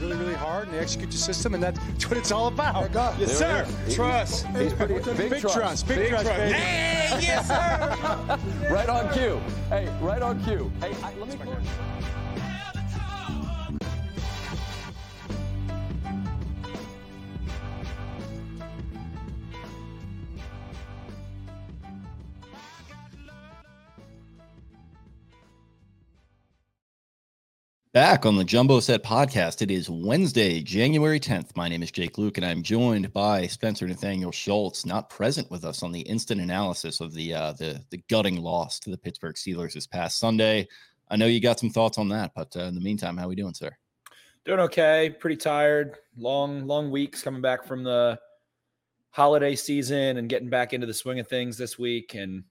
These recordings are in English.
really, really hard and they execute the system, and that's what it's all about. Yes, sir. Trust. He's pretty Big, big, trust. Big, Big trust, trust. baby. Hey, yes, sir. Right on cue. Hey, right on cue. Hey, I, let me. Back on the Jumbo Set podcast. It is Wednesday, January 10th. My name is Jake Louque, and I'm joined by Spencer Nathaniel Schultz, not present with us on the instant analysis of the uh, the the gutting loss to the Pittsburgh Steelers this past Sunday. I know you got some thoughts on that, but uh, in the meantime, how are we doing, sir? Doing okay. Pretty tired. Long, long weeks coming back from the holiday season and getting back into the swing of things this week, and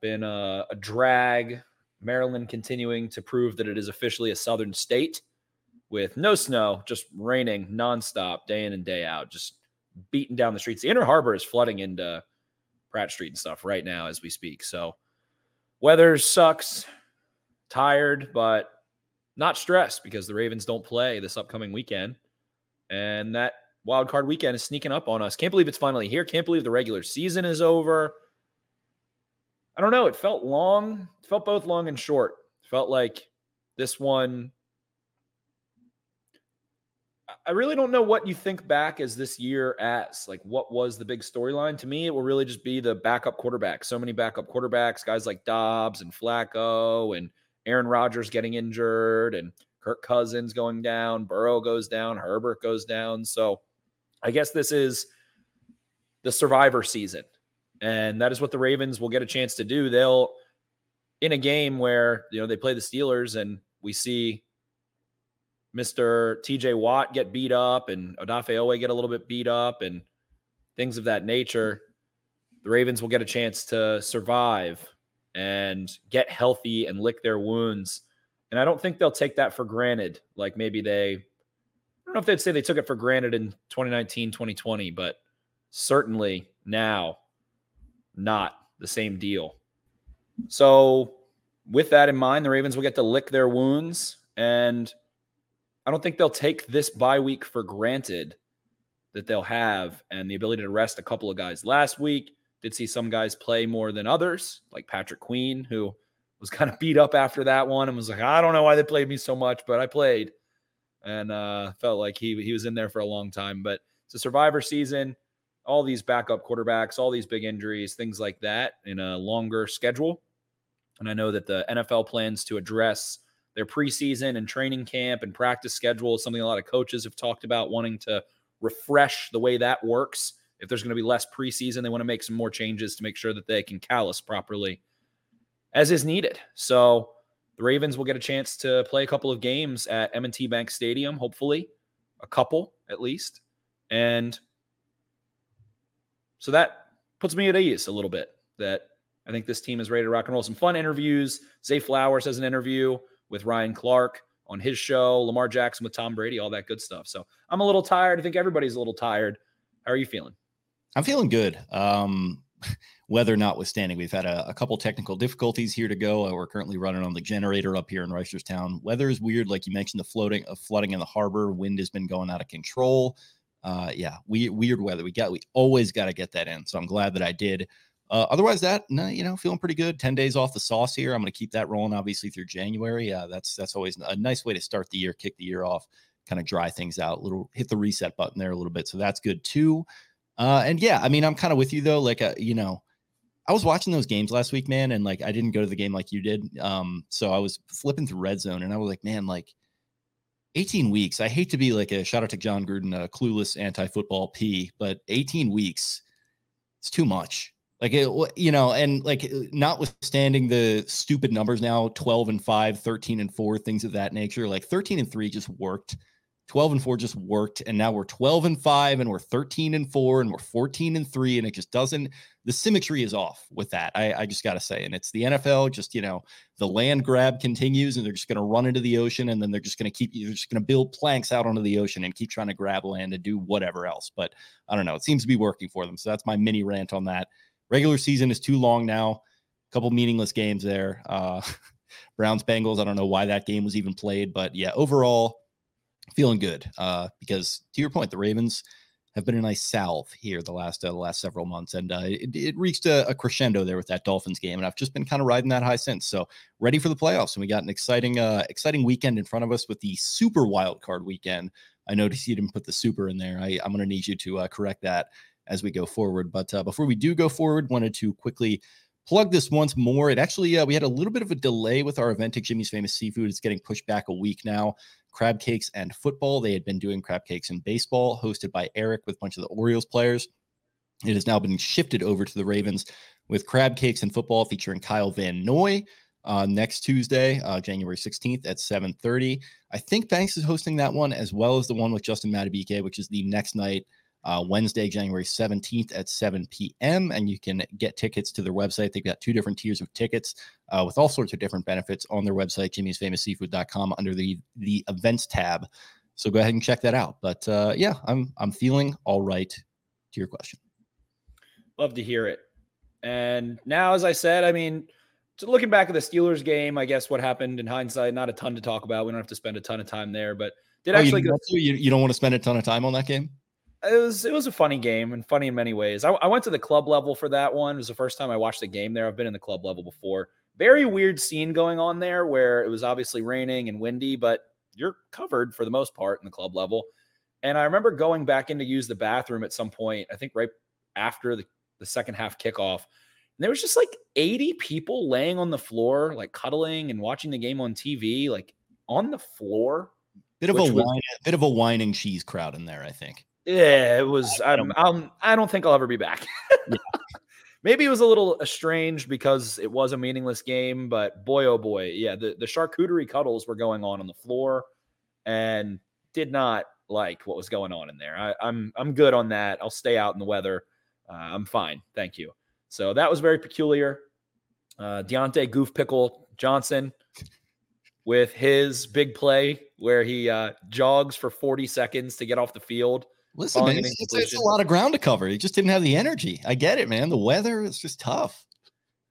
been a, a drag. Maryland continuing to prove that it is officially a southern state with no snow, just raining nonstop, day in and day out, just beating down the streets. The Inner Harbor is flooding into Pratt Street and stuff right now as we speak. So weather sucks. Tired, but not stressed because the Ravens don't play this upcoming weekend. And that wild card weekend is sneaking up on us. Can't believe it's finally here. Can't believe the regular season is over. I don't know. It felt long. It felt both long and short. It felt like this one. I really don't know what you think back as this year as. Like, what was the big storyline? To me, it will really just be the backup quarterback. So many backup quarterbacks, guys like Dobbs and Flacco and Aaron Rodgers getting injured and Kirk Cousins going down, Burrow goes down, Herbert goes down. So I guess this is the survivor season. And that is what the Ravens will get a chance to do. They'll, in a game where, you know, they play the Steelers and we see Mr. TJ Watt get beat up and Odafe Oweh get a little bit beat up and things of that nature, the Ravens will get a chance to survive and get healthy and lick their wounds. And I don't think they'll take that for granted. Like maybe they, I don't know if they'd say they took it for granted in 2019, 2020, but certainly now not the same deal. So, with that in mind, the Ravens will get to lick their wounds. And I don't think they'll take this bye week for granted that they'll have and the ability to rest a couple of guys. Last week, did see some guys play more than others, like Patrick Queen, who was kind of beat up after that one and was like, I don't know why they played me so much, but I played and uh, felt like he, he was in there for a long time. But it's a survivor season all these backup quarterbacks, all these big injuries, things like that in a longer schedule. And I know that the NFL plans to address their preseason and training camp and practice schedule, is something a lot of coaches have talked about wanting to refresh the way that works. If there's going to be less preseason, they want to make some more changes to make sure that they can callus properly as is needed. So the Ravens will get a chance to play a couple of games at M&T Bank Stadium, hopefully, a couple at least. And so that puts me at ease a little bit that I think this team is ready to rock and roll. Some fun interviews. Zay Flowers has an interview with Ryan Clark on his show, Lamar Jackson with Tom Brady, all that good stuff. So I'm a little tired. I think everybody's a little tired. How are you feeling? I'm feeling good. Um, weather notwithstanding, we've had a, a, couple technical difficulties here to go. Uh, we're currently running on the generator up here in Reisterstown. Weather is weird, like you mentioned, the floating, uh, flooding in the harbor. Wind has been going out of control uh, yeah, we, weird weather. We got, we always got to get that in. So I'm glad that I did. Uh, otherwise, that you know, feeling pretty good. Ten days off the sauce here. I'm going to keep that rolling, obviously through January. Uh, that's that's always a nice way to start the year, kick the year off, kind of dry things out, little hit the reset button there a little bit. So that's good too. Uh, and yeah, I mean, I'm kind of with you though. Like, uh, you know, I was watching those games last week, man, and like I didn't go to the game like you did. Um, so I was flipping through red zone, and I was like, man, like 18 weeks. I hate to be like a shout out to Jon Gruden, a clueless anti football P, but 18 weeks, it's too much. Like, it, you know, and like, uh, notwithstanding the stupid numbers now 12 and 5, 13 and 4, things of that nature, like 13 and 3 just worked. 12 and 4 just worked and now we're 12 and 5 and we're 13 and 4 and we're 14 and 3 and it just doesn't the symmetry is off with that i, I just gotta say and it's the nfl just you know the land grab continues and they're just going to run into the ocean and then they're just going to keep they're just going to build planks out onto the ocean and keep trying to grab land and do whatever else but i don't know it seems to be working for them so that's my mini rant on that. Regular season is too long now a couple meaningless games there uh browns bengals i don't know why that game was even played but yeah overall feeling good uh, because to your point, the Ravens have been a nice salve here the last uh, the last several months, and uh, it, it, reached a, a, crescendo there with that Dolphins game, and I've just been kind of riding that high since. So ready for the playoffs, and we got an exciting uh, exciting weekend in front of us with the Super Wild Card weekend. I noticed you didn't put the Super in there. I, I'm going to need you to uh, correct that as we go forward. But uh, before we do go forward, wanted to quickly plug this once more. It actually uh, we had a little bit of a delay with our event at Jimmy's Famous Seafood. It's getting pushed back a week now crab cakes and football. They had been doing crab cakes and baseball, hosted by Eric with a bunch of the Orioles players. It has now been shifted over to the Ravens with crab cakes and football featuring Kyle Van Noy uh, next Tuesday, uh, January 16th at 7:30. I think Banks is hosting that one as well as the one with Justin Madubuike, which is the next night uh, Wednesday, January 17th at 7 p.m. And you can get tickets to their website. They've got two different tiers of tickets uh, with all sorts of different benefits on their website, jimmy'sfamousseafood.com, under the the events tab. So go ahead and check that out. But uh, yeah, I'm I'm feeling all right to your question. Love to hear it. And now, as I said, I mean, so looking back at the Steelers game, I guess what happened in hindsight, not a ton to talk about. We don't have to spend a ton of time there, but did oh, actually you, you, you don't want to spend a ton of time on that game? It was it was a funny game and funny in many ways. I, I, went to the club level for that one. It was the first time I watched the game there. I've been in the club level before. Very weird scene going on there where it was obviously raining and windy, but you're covered for the most part in the club level. And I remember going back in to use the bathroom at some point, I think right after the, the second half kickoff. And there was just like 80 people laying on the floor, like cuddling and watching the game on TV, like on the floor. Bit of a was, wine, bit of a whining cheese crowd in there, I think. Yeah, it was. I don't. Um, I don't think I'll ever be back. yeah. Maybe it was a little strange because it was a meaningless game, but boy, oh boy, yeah, the the charcuterie cuddles were going on on the floor, and did not like what was going on in there. I, I'm I'm good on that. I'll stay out in the weather. Uh, I'm fine, thank you. So that was very peculiar. Uh, Diontae Goof Pickle Johnson with his big play where he uh, jogs for 40 seconds to get off the field Listen, man, it's, it's, it's, a lot of ground to cover. He just didn't have the energy. I get it, man. The weather is just tough.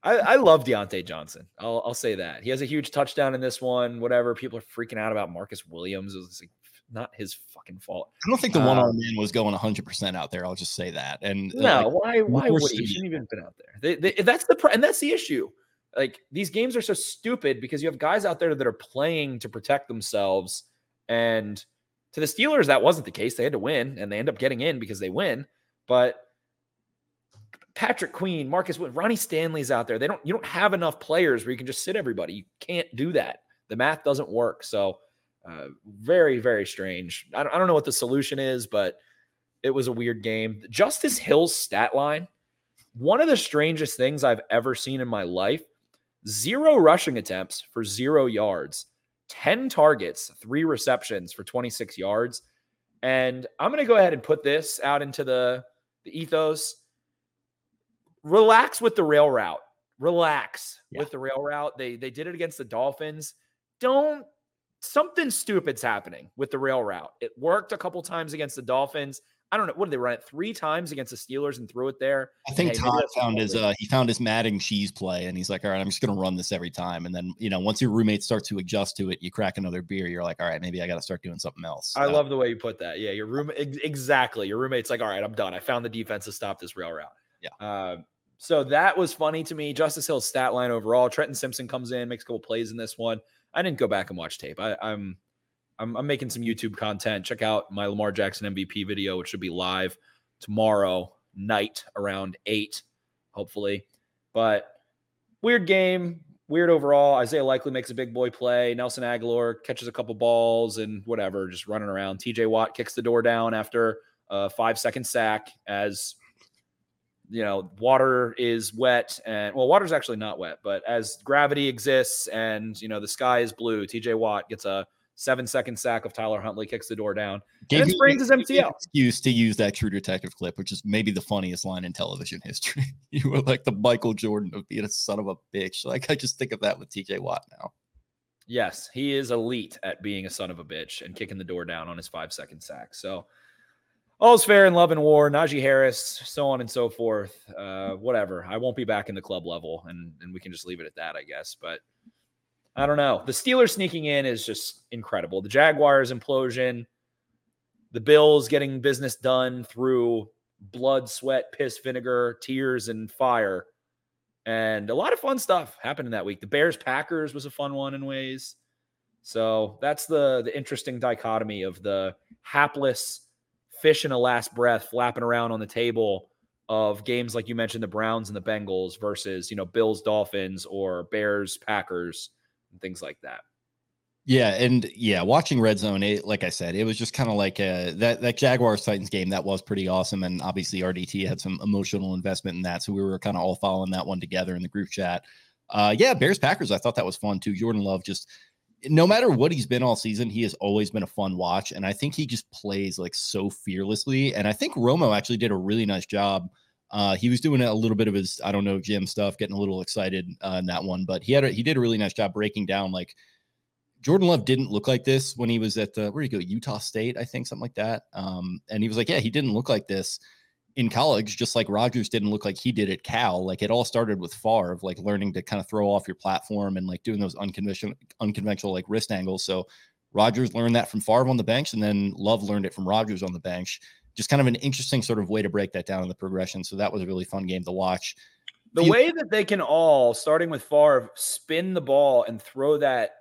I, I love Diontae Johnson. I'll, I'll say that. He has a huge touchdown in this one. Whatever. People are freaking out about Marcus Williams. It was like not his fucking fault. I don't think the one arm um, man was going 100% out there. I'll just say that. And uh, no, like, why why would he? he shouldn't even been out there. They, they, that's the and that's the issue. Like these games are so stupid because you have guys out there that are playing to protect themselves and to the Steelers, that wasn't the case. They had to win, and they end up getting in because they win. But Patrick Queen, Marcus Wood, Ronnie Stanley's out there. They don't. You don't have enough players where you can just sit everybody. You can't do that. The math doesn't work. So, uh, very, very strange. I don't, I don't know what the solution is, but it was a weird game. Justice Hill's stat line, one of the strangest things I've ever seen in my life. Zero rushing attempts for zero yards. 10 targets, three receptions for 26 yards. And I'm going to go ahead and put this out into the, the ethos. Relax with the rail route. Relax yeah. with the rail route. They they did it against the Dolphins. Don't something stupid's happening with the rail route. It worked a couple times against the Dolphins. I don't know. What did they run it three times against the Steelers and threw it there? I think hey, Todd found his uh he found his Matt and cheese play and he's like, all right, I'm just gonna run this every time. And then you know, once your roommates start to adjust to it, you crack another beer, you're like, all right, maybe I gotta start doing something else. I love the way you put that. Yeah, your room exactly. Your roommate's like, all right, I'm done. I found the defense to stop this rail route. Yeah. Uh, so that was funny to me. Justice Hill's stat line overall. Trenton Simpson comes in, makes a couple plays in this one. I didn't go back and watch tape. I, I'm I'm, I'm making some YouTube content. Check out my Lamar Jackson MVP video, which should be live tomorrow night around eight, hopefully. But weird game, weird overall. Isaiah Likely makes a big boy play. Nelson Agholor catches a couple balls and whatever, just running around. TJ Watt kicks the door down after a five second sack as you know water is wet and well water's actually not wet but as gravity exists and you know the sky is blue tj watt gets a seven second sack of Tyler Huntley, kicks the door down. Gave and sprains his MCL. Excuse to use that True Detective clip, which is maybe the funniest line in television history. you were like the Michael Jordan of being a son of a bitch. Like I just think of that with TJ Watt now. Yes, he is elite at being a son of a bitch and kicking the door down on his five second sack. So all's fair in love and war. Najee Harris, so on and so forth. Uh, whatever. I won't be back in the club level, and and we can just leave it at that, I guess. But I don't know. The Steelers sneaking in is just incredible. The Jaguars implosion, the Bills getting business done through blood, sweat, piss, vinegar, tears, and fire. And a lot of fun stuff happened in that week. The Bears Packers was a fun one in ways. So that's the the interesting dichotomy of the hapless fish in a last breath flapping around on the table of games like you mentioned the Browns and the Bengals versus, you know, Bills Dolphins or Bears Packers and things like that. Yeah, and yeah, watching Red Zone, it, like I said, it was just kind of like a, that that Jaguars Titans game that was pretty awesome, and obviously RDT had some emotional investment in that, so we were kind of all following that one together in the group chat. Uh, yeah, Bears Packers, I thought that was fun too. Jordan Love just no matter what he's been all season, he has always been a fun watch, and I think he just plays like so fearlessly. And I think Romo actually did a really nice job. Uh, he was doing a little bit of his I don't know Jim stuff, getting a little excited uh, in that one, but he had a, he did a really nice job breaking down like Jordan Love didn't look like this when he was at the where do you go Utah State, I think something like that. Um, and he was like, yeah, he didn't look like this in college, just like Rodgers didn't look like he did at Cal. Like it all started with Favre, like learning to kind of throw off your platform and like doing those unconventional, unconventional like wrist angles. So Rodgers learned that from Favre on the bench, and then Love learned it from Rodgers on the bench. Just kind of an interesting sort of way to break that down in the progression. So that was a really fun game to watch. The way that they can all, starting with Favre, spin the ball and throw that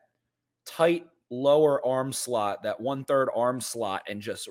tight lower arm slot, that one third arm slot, and just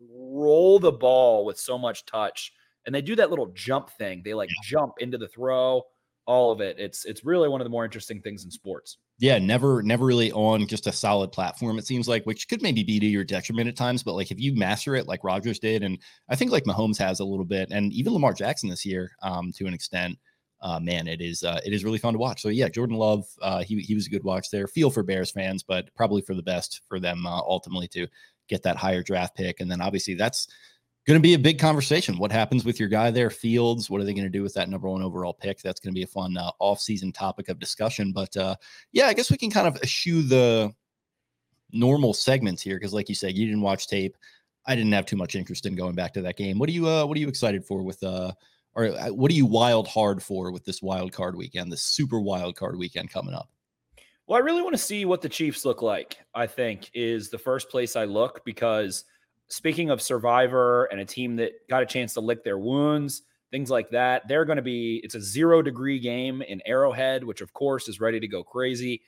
roll the ball with so much touch. And they do that little jump thing. They like yeah. jump into the throw, all of it. It's it's really one of the more interesting things in sports. Yeah, never never really on just a solid platform. It seems like, which could maybe be to your detriment at times, but like if you master it, like Rodgers did, and I think like Mahomes has a little bit, and even Lamar Jackson this year, um, to an extent uh, man, it is uh, it is really fun to watch. So yeah, Jordan Love, uh, he he was a good watch there. Feel for Bears fans, but probably for the best for them uh, ultimately to get that higher draft pick. And then obviously that's going to be a big conversation. What happens with your guy there, Fields? What are they going to do with that number one overall pick? That's going to be a fun uh, off-season topic of discussion. But uh, yeah, I guess we can kind of eschew the normal segments here because, like you said, you didn't watch tape. I didn't have too much interest in going back to that game. What are you uh, What are you excited for with uh, or uh, what are you wild hard for with this wild card weekend, this super wild card weekend coming up? Well, I really want to see what the Chiefs look like. I think is the first place I look because speaking of survivor and a team that got a chance to lick their wounds, things like that, they're going to be it's a 0 degree game in Arrowhead, which of course is ready to go crazy.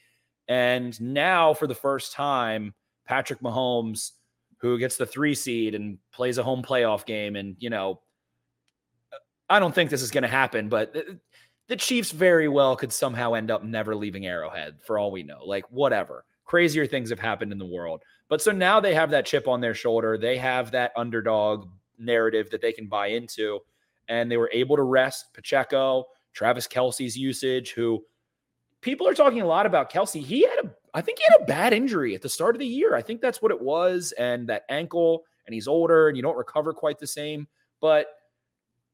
And now for the first time, Patrick Mahomes who gets the 3 seed and plays a home playoff game and, you know, I don't think this is going to happen, but the Chiefs very well could somehow end up never leaving Arrowhead for all we know. Like, whatever. Crazier things have happened in the world. But so now they have that chip on their shoulder. They have that underdog narrative that they can buy into. And they were able to rest Pacheco, Travis Kelce's usage, who people are talking a lot about Kelsey. He had a, I think he had a bad injury at the start of the year. I think that's what it was. And that ankle, and he's older and you don't recover quite the same. But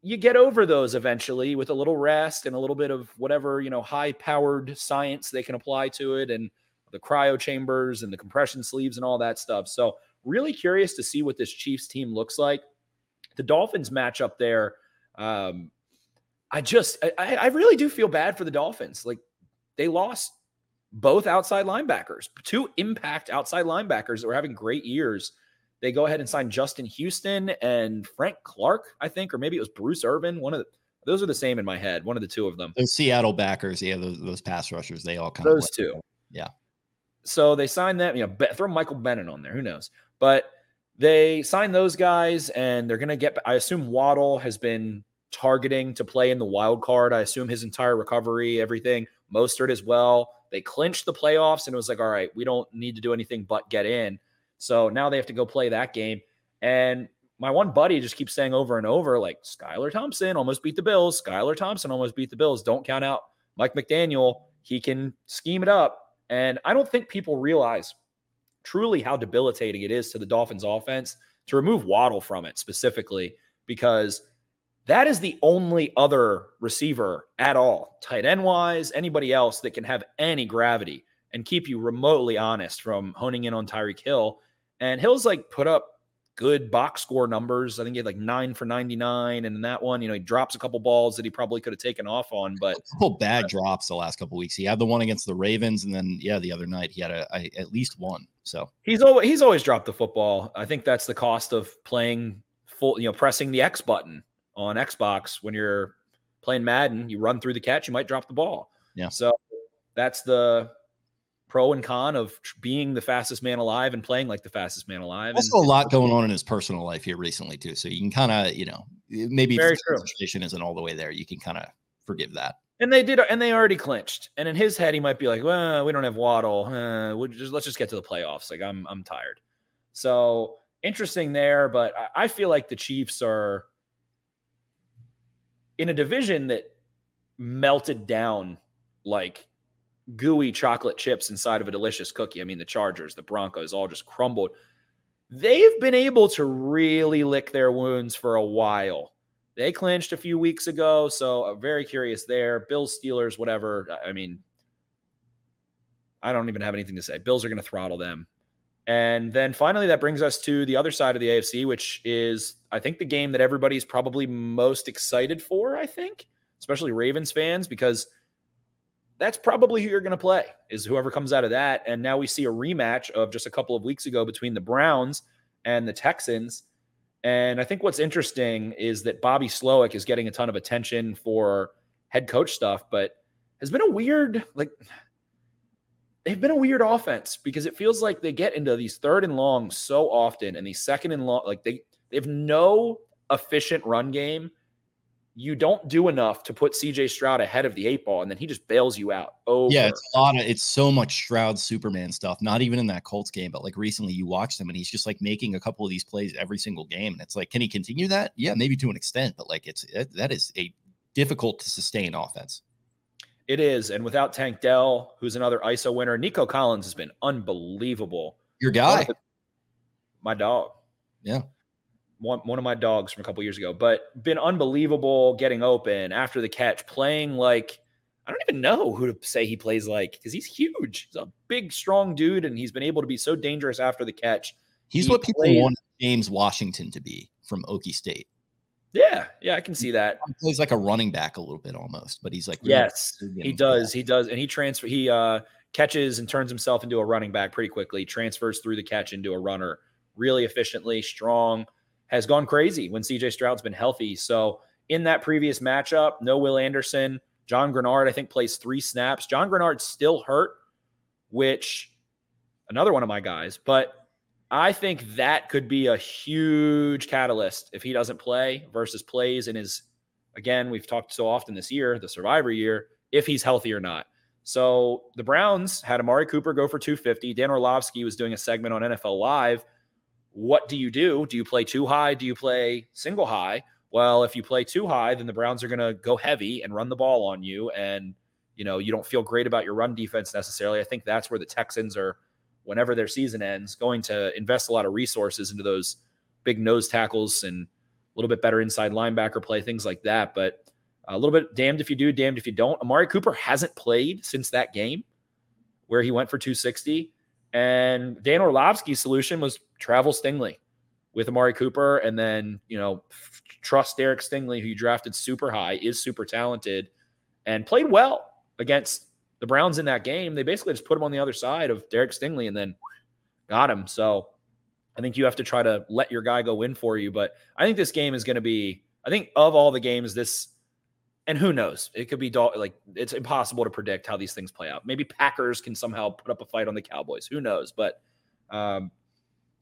you get over those eventually with a little rest and a little bit of whatever you know high powered science they can apply to it and the cryo chambers and the compression sleeves and all that stuff so really curious to see what this chiefs team looks like the dolphins match up there um, i just I, I really do feel bad for the dolphins like they lost both outside linebackers two impact outside linebackers that were having great years they go ahead and sign Justin Houston and Frank Clark, I think, or maybe it was Bruce Irvin. One of the, those are the same in my head. One of the two of them. Those Seattle backers, yeah, those, those pass rushers, they all kind those of those two. Yeah. So they signed them. You know, throw Michael Bennett on there. Who knows? But they signed those guys, and they're to get. I assume Waddle has been targeting to play in the wild card. I assume his entire recovery, everything. Mostert as well. They clinched the playoffs, and it was like, all right, we don't need to do anything but get in. So now they have to go play that game. And my one buddy just keeps saying over and over, like Skylar Thompson almost beat the Bills. Skylar Thompson almost beat the Bills. Don't count out Mike McDaniel. He can scheme it up. And I don't think people realize truly how debilitating it is to the Dolphins offense to remove Waddle from it specifically, because that is the only other receiver at all, tight end wise, anybody else that can have any gravity and keep you remotely honest from honing in on Tyreek Hill. And Hill's like put up good box score numbers. I think he had like nine for 99. And in that one, you know, he drops a couple balls that he probably could have taken off on. But a couple bad drops the last couple weeks. He had the one against the Ravens, and then yeah, the other night he had a, a at least one. So he's always he's always dropped the football. I think that's the cost of playing full, you know, pressing the X button on Xbox when you're playing Madden. You run through the catch, you might drop the ball. Yeah. So that's the pro and con of being the fastest man alive and playing like the fastest man alive. Also, and, a lot going on in his personal life here recently too. So you can kind of, you know, maybe Very if the situation isn't all the way there, you can kind of forgive that. And they did, and they already clinched. And in his head, he might be like, "Well, we don't have Waddle. Uh, we'll just let's just get to the playoffs. Like I'm, I'm tired." So interesting there, but I, I feel like the Chiefs are in a division that melted down like gooey chocolate chips inside of a delicious cookie. I mean, the Chargers, the Broncos all just crumbled. They've been able to really lick their wounds for a while. They clinched a few weeks ago, so I'm very curious there. Bills, Steelers, whatever. I mean, I don't even have anything to say. Bills are going to throttle them. And then finally, that brings us to the other side of the AFC, which is, I think, the game that everybody's probably most excited for, I think, especially Ravens fans, because – that's probably who you're going to play is whoever comes out of that. And now we see a rematch of just a couple of weeks ago between the Browns and the Texans. And I think what's interesting is that Bobby Slowik is getting a ton of attention for head coach stuff, but has been a weird, like, they've been a weird offense because it feels like they get into these third and long so often and these second and long, like they, they have no efficient run game you don't do enough to put CJ Stroud ahead of the eight ball, and then he just bails you out. Oh, yeah, it's a lot of it's so much Stroud Superman stuff. Not even in that Colts game, but like recently you watched him, and he's just like making a couple of these plays every single game, and it's like, can he continue that? Yeah, maybe to an extent, but like it's it, that is a difficult to sustain offense. It is, and without Tank Dell, who's another ISO winner, Nico Collins has been unbelievable. Your guy, my dog. Yeah one, one of my dogs from a couple years ago, but been unbelievable getting open after the catch, playing like I don't even know who to say he plays like because he's huge. He's a big, strong dude, and he's been able to be so dangerous after the catch. He's he what people plays, want James Washington to be from Okie State. Yeah, yeah, I can see that. He plays like a running back a little bit almost, but he's like really yes, he does, he does, and he transfer he uh catches and turns himself into a running back pretty quickly. Transfers through the catch into a runner really efficiently, strong has gone crazy when CJ Stroud's been healthy. So in that previous matchup, no Will Anderson, John Greenard, I think, plays three snaps. John Greenard's still hurt, which another one of my guys, but I think that could be a huge catalyst if he doesn't play versus plays in his again, we've talked so often this year, the survivor year, if he's healthy or not. So the Browns had Amari Cooper go for 250. Dan Orlovsky was doing a segment on NFL Live what do you do? Do you play too high? Do you play single high? Well, if you play too high, then the Browns are going to go heavy and run the ball on you. And, you know, you don't feel great about your run defense necessarily. I think that's where the Texans are, whenever their season ends, going to invest a lot of resources into those big nose tackles and a little bit better inside linebacker play, things like that. But a little bit damned if you do, damned if you don't. Amari Cooper hasn't played since that game where he went for 260. And Dan Orlovsky's solution was travel Stingley with Amari Cooper, and then you know trust Derek Stingley, who you drafted super high, is super talented, and played well against the Browns in that game. They basically just put him on the other side of Derek Stingley, and then got him. So I think you have to try to let your guy go in for you. But I think this game is going to be. I think of all the games, this and who knows? It could be like it's impossible to predict how these things play out. Maybe Packers can somehow put up a fight on the Cowboys. Who knows? But um,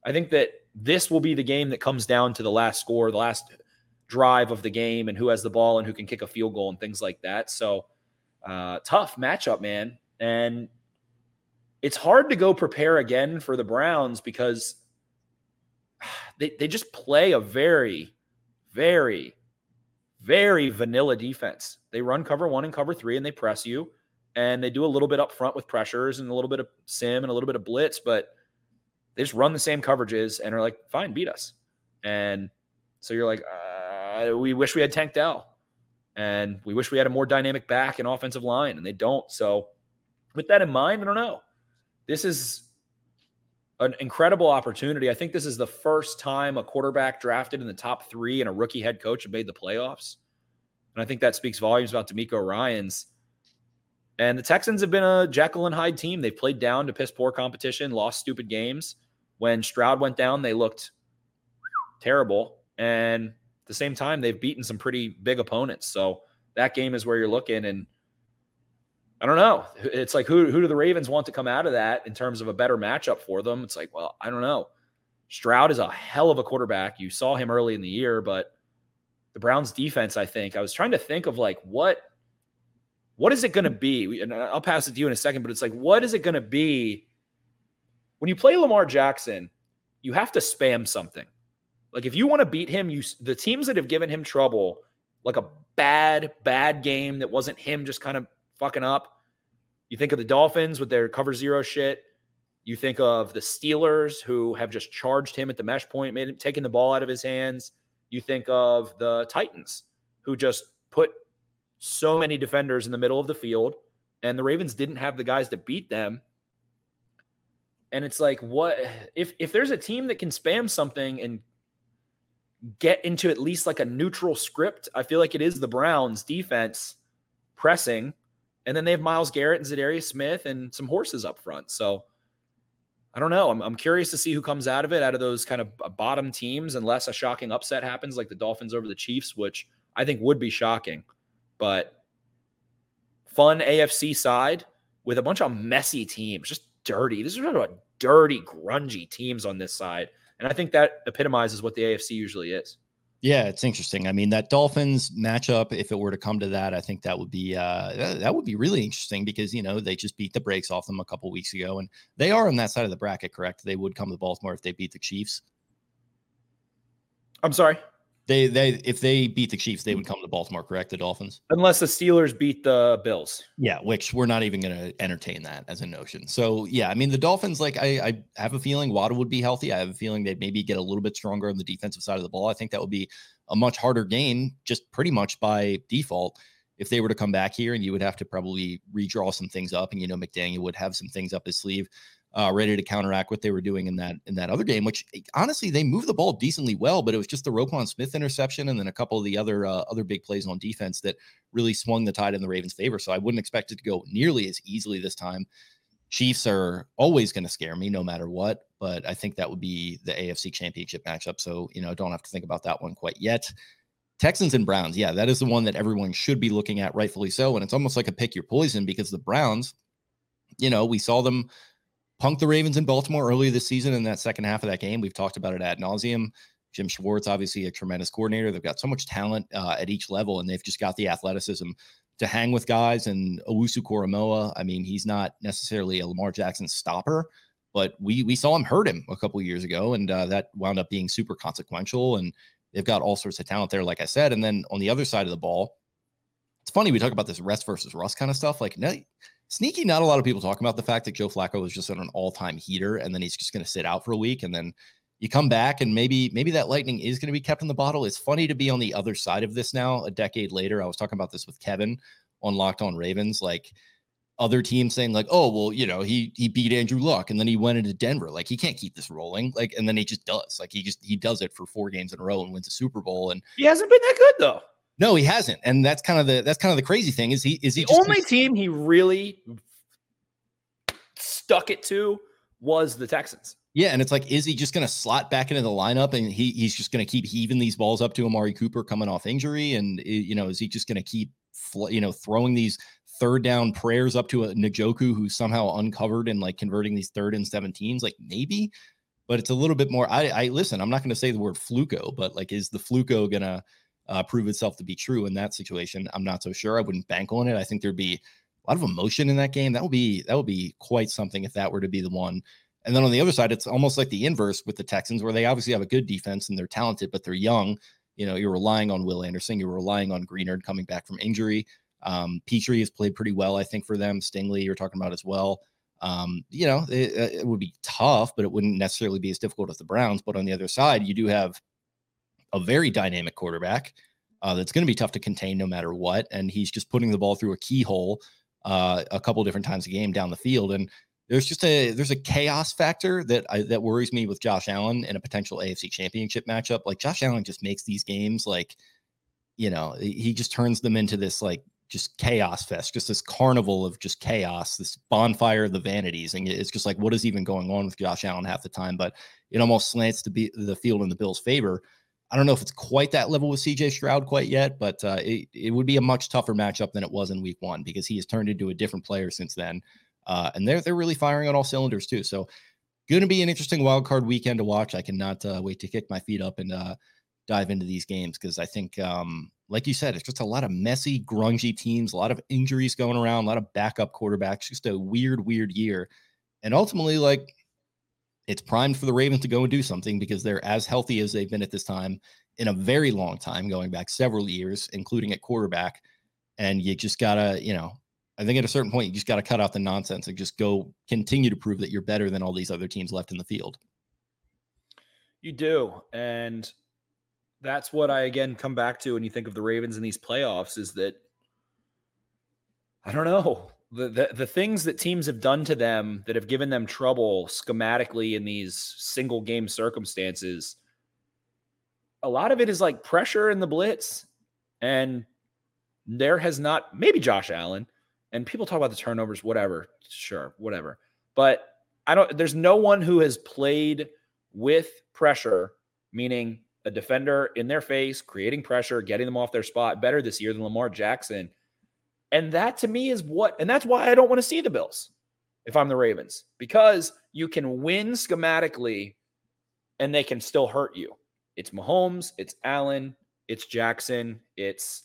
I think that this will be the game that comes down to the last score, the last drive of the game, and who has the ball and who can kick a field goal and things like that. So uh, tough matchup, man. And it's hard to go prepare again for the Browns because they, they just play a very, very very vanilla defense. They run cover one and cover three and they press you and they do a little bit up front with pressures and a little bit of sim and a little bit of blitz, but they just run the same coverages and are like, fine, beat us. And so you're like, uh, we wish we had Tank Dell and we wish we had a more dynamic back and offensive line and they don't. So with that in mind, I don't know. This is an incredible opportunity. I think this is the first time a quarterback drafted in the top three and a rookie head coach have made the playoffs. And I think that speaks volumes about DeMeco Ryans. And the Texans have been a Jekyll and Hyde team. They've played down to piss poor competition, lost stupid games. When Stroud went down, they looked terrible. And at the same time, they've beaten some pretty big opponents. So that game is where you're looking. And I don't know. It's like who who do the Ravens want to come out of that in terms of a better matchup for them? It's like, well, I don't know. Stroud is a hell of a quarterback. You saw him early in the year, but the Browns defense, I think, I was trying to think of like what what is it going to be? And I'll pass it to you in a second, but it's like what is it going to be when you play Lamar Jackson? You have to spam something. Like if you want to beat him, you the teams that have given him trouble, like a bad bad game that wasn't him just kind of fucking up. You think of the Dolphins with their cover zero shit. You think of the Steelers who have just charged him at the mesh point, made him taking the ball out of his hands. You think of the Titans who just put so many defenders in the middle of the field, and the Ravens didn't have the guys to beat them. And it's like, what if if there's a team that can spam something and get into at least like a neutral script? I feel like it is the Browns defense pressing and then they have Myles Garrett and Za'Darius Smith and some horses up front. So I don't know. I'm, I'm curious to see who comes out of it, out of those kind of bottom teams, unless a shocking upset happens like the Dolphins over the Chiefs, which I think would be shocking. But fun AFC side with a bunch of messy teams, just dirty. This is a dirty, grungy teams on this side. And I think that epitomizes what the AFC usually is. Yeah, it's interesting. I mean, that Dolphins matchup, if it were to come to that, I think that would be uh, that would be really interesting because you know they just beat the brakes off them a couple weeks ago, and they are on that side of the bracket, correct? They would come to Baltimore if they beat the Chiefs. I'm sorry. They they if they beat the Chiefs, they would come to Baltimore, correct? The Dolphins, unless the Steelers beat the Bills. Yeah, which we're not even going to entertain that as a notion. So yeah, I mean the Dolphins, like I, I have a feeling Waddle would be healthy. I have a feeling they'd maybe get a little bit stronger on the defensive side of the ball. I think that would be a much harder game, just pretty much by default. If they were to come back here, and you would have to probably redraw some things up, and you know McDaniel would have some things up his sleeve uh, ready to counteract what they were doing in that in that other game. Which eh, honestly, they moved the ball decently well, but it was just the Roquan Smith interception and then a couple of the other uh, other big plays on defense that really swung the tide in the Ravens' favor. So I wouldn't expect it to go nearly as easily this time. Chiefs are always going to scare me no matter what, but I think that would be the AFC championship matchup. So, you know, don't have to think about that one quite yet. Texans and Browns. Yeah, that is the one that everyone should be looking at, rightfully so. And it's almost like a pick your poison because the Browns, you know, we saw them punked the Ravens in Baltimore early this season in that second half of that game. We've talked about it ad nauseum. Jim Schwartz, obviously a tremendous coordinator. They've got so much talent uh, at each level, and they've just got the athleticism to hang with guys. And Owusu Koramoah, I mean, he's not necessarily a Lamar Jackson stopper, but we we saw him hurt him a couple years ago, and uh, that wound up being super consequential. And they've got all sorts of talent there, like I said. And then on the other side of the ball, it's funny we talk about this rest versus rust kind of stuff. Like, no, sneaky, not a lot of people talk about the fact that Joe Flacco was just on an all-time heater, and then he's just going to sit out for a week, and then you come back, and maybe maybe that lightning is going to be kept in the bottle. It's funny to be on the other side of this now, a decade later. I was talking about this with Kevin on Locked On Ravens, like other teams saying like, oh well, you know, he he beat Andrew Luck and then he went into Denver. Like he can't keep this rolling. Like and then he just does. Like he just he does it for four games in a row and wins a Super Bowl. And he hasn't been that good though. No, he hasn't. And that's kind of the that's kind of the crazy thing is he is he the only team he really stuck it to was the Texans. Yeah, and it's like, is he just going to slot back into the lineup and he he's just going to keep heaving these balls up to Amari Cooper coming off injury, and eh, you know, is he just going to keep you know throwing these third down prayers up to a Njoku who's somehow uncovered and like converting these third and 17s? Like maybe, but it's a little bit more. I, I listen. I'm not going to say the word fluco, but like, is the fluco going to uh, prove itself to be true in that situation? I'm not so sure. I wouldn't bank on it. I think there'd be a lot of emotion in that game. That would be that would be quite something if that were to be the one. And then on the other side, it's almost like the inverse with the Texans, where they obviously have a good defense and they're talented, but they're young. You know, you're relying on Will Anderson, you're relying on Greenard coming back from injury. Um, Pitre has played pretty well, I think, for them. Stingley, you're talking about as well. Um, you know, it, it would be tough, but it wouldn't necessarily be as difficult as the Browns. But on the other side, you do have a very dynamic quarterback uh, that's going to be tough to contain no matter what. And he's just putting the ball through a keyhole uh, a couple different times a game down the field. And there's just a there's a chaos factor that I, that worries me with Josh Allen in a potential AFC Championship matchup. Like Josh Allen just makes these games like, you know, he just turns them into this like just chaos fest, just this carnival of just chaos, this bonfire of the vanities, and it's just like what is even going on with Josh Allen half the time. But it almost slants to be the field in the Bills' favor. I don't know if it's quite that level with CJ Stroud quite yet, but uh, it, it would be a much tougher matchup than it was in week one because he has turned into a different player since then. Uh, and they're they're really firing on all cylinders too. So going to be an interesting wild card weekend to watch. I cannot uh, wait to kick my feet up and uh, dive into these games because I think, um, like you said, it's just a lot of messy, grungy teams, a lot of injuries going around, a lot of backup quarterbacks, just a weird, weird year. And ultimately, like it's primed for the Ravens to go and do something because they're as healthy as they've been at this time in a very long time, going back several years, including at quarterback. And you just gotta, you know, I think at a certain point, you just got to cut out the nonsense and just go continue to prove that you're better than all these other teams left in the field. You do. And that's what I again come back to when you think of the Ravens in these playoffs is that I don't know. The, the the things that teams have done to them that have given them trouble schematically in these single game circumstances a lot of it is like pressure in the blitz and there has not maybe Josh Allen and people talk about the turnovers, whatever, sure, whatever. But I don't, there's no one who has played with pressure, meaning a defender in their face, creating pressure, getting them off their spot better this year than Lamar Jackson. And that to me is what, and that's why I don't want to see the Bills if I'm the Ravens, because you can win schematically and they can still hurt you. It's Mahomes, it's Allen, it's Jackson, it's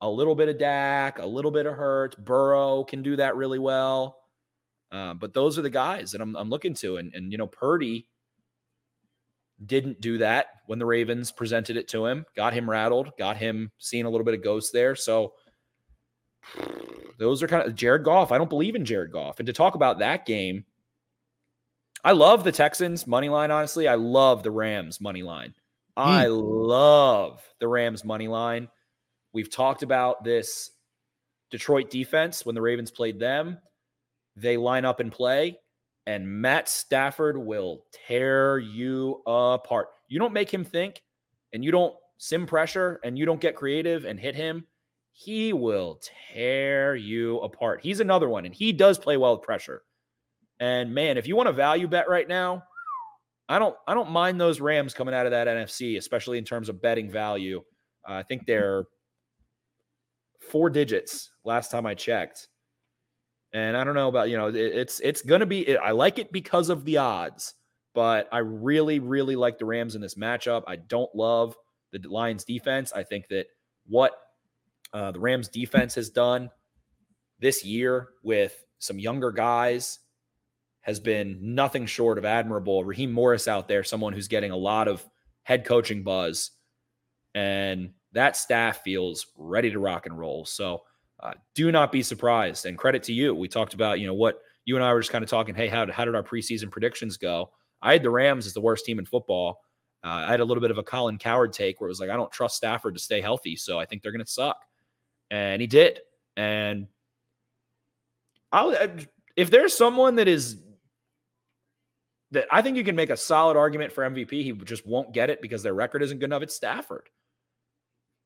a little bit of Dak, a little bit of Hurts. Burrow can do that really well. Uh, but those are the guys that I'm, I'm looking to. And, and, you know, Purdy didn't do that when the Ravens presented it to him, got him rattled, got him seeing a little bit of ghost there. So those are kind of Jared Goff. I don't believe in Jared Goff. And to talk about that game, I love the Texans money line, honestly. I love the Rams money line. I hmm. love the Rams money line. We've talked about this Detroit defense when the Ravens played them. They line up and play, and Matt Stafford will tear you apart. You don't make him think, and you don't sim pressure, and you don't get creative and hit him. He will tear you apart. He's another one, and he does play well with pressure. And man, if you want a value bet right now, I don't I don't mind those Rams coming out of that NFC, especially in terms of betting value. Uh, I think they're four digits last time I checked. And I don't know about, you know, it, it's it's to be it, I like it because of the odds, but I really really like the Rams in this matchup. I don't love the Lions defense. I think that what uh, the Rams defense has done this year with some younger guys has been nothing short of admirable. Raheem Morris out there, someone who's getting a lot of head coaching buzz. And that staff feels ready to rock and roll. So uh, do not be surprised. And credit to you. We talked about, you know, what you and I were just kind of talking. Hey, how, how did our preseason predictions go? I had the Rams as the worst team in football. Uh, I had a little bit of a Colin Cowherd take where it was like, I don't trust Stafford to stay healthy. So I think they're going to suck. And he did. And I'll, if there's someone that is that I think you can make a solid argument for MVP, he just won't get it because their record isn't good enough. It's Stafford.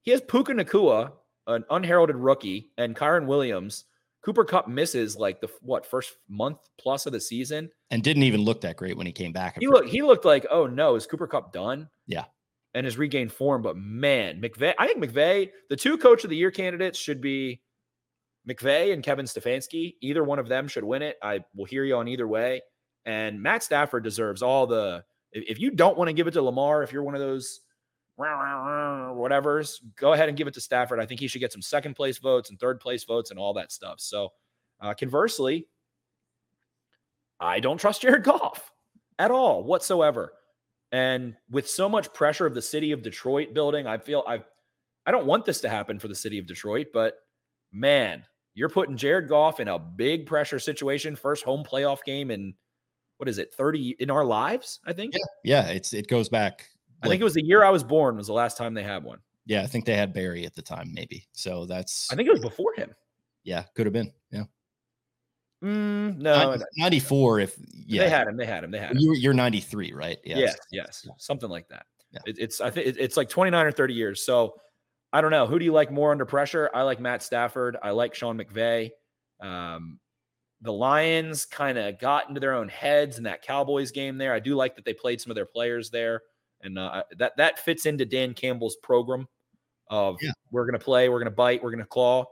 He has Puka Nacua, an unheralded rookie, and Kyren Williams. Cooper Kupp misses like the what first month plus of the season, and didn't even look that great when he came back. He looked he looked like oh no, is Cooper Kupp done? Yeah, and has regained form. But man, McVay, I think McVay, the two Coach of the Year candidates should be McVay and Kevin Stefanski. Either one of them should win it. I will hear you on either way. And Matt Stafford deserves all the. If you don't want to give it to Lamar, if you're one of those whatever's, go ahead and give it to Stafford. I think he should get some second place votes and third place votes and all that stuff. So, uh, conversely, I don't trust Jared Goff at all whatsoever. And with so much pressure of the city of Detroit building, I feel I I don't want this to happen for the city of Detroit, but man, you're putting Jared Goff in a big pressure situation, first home playoff game in what is it, 30 in our lives, I think. Yeah, yeah it's it goes back I think it was the year I was born was the last time they had one. Yeah, I think they had Barry at the time, maybe. So that's I think it was before him. Yeah, could have been. Yeah. Mm, no, no, 94 if yeah they had him. They had him. They had him. you, you're 93 right Yes, yes, something like that. Yeah. It, it's I think it- it's like 29 or 30 years. So I don't know. Who do you like more under pressure? I like Matt Stafford. I like Sean McVay. Um, the Lions kind of got into their own heads in that Cowboys game there. I do like that they played some of their players there, and uh, that that fits into Dan Campbell's program of Yeah. we're going to play, we're going to bite, we're going to claw.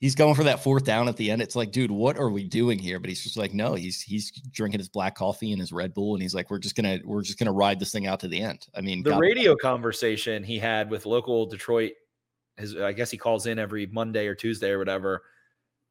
He's going for that fourth down at the end it's like dude what are we doing here but he's just like no he's he's drinking his black coffee and his red bull and he's like we're just gonna we're just gonna ride this thing out to the end i mean the God- radio conversation he had with local Detroit, his I guess he calls in every Monday or Tuesday or whatever,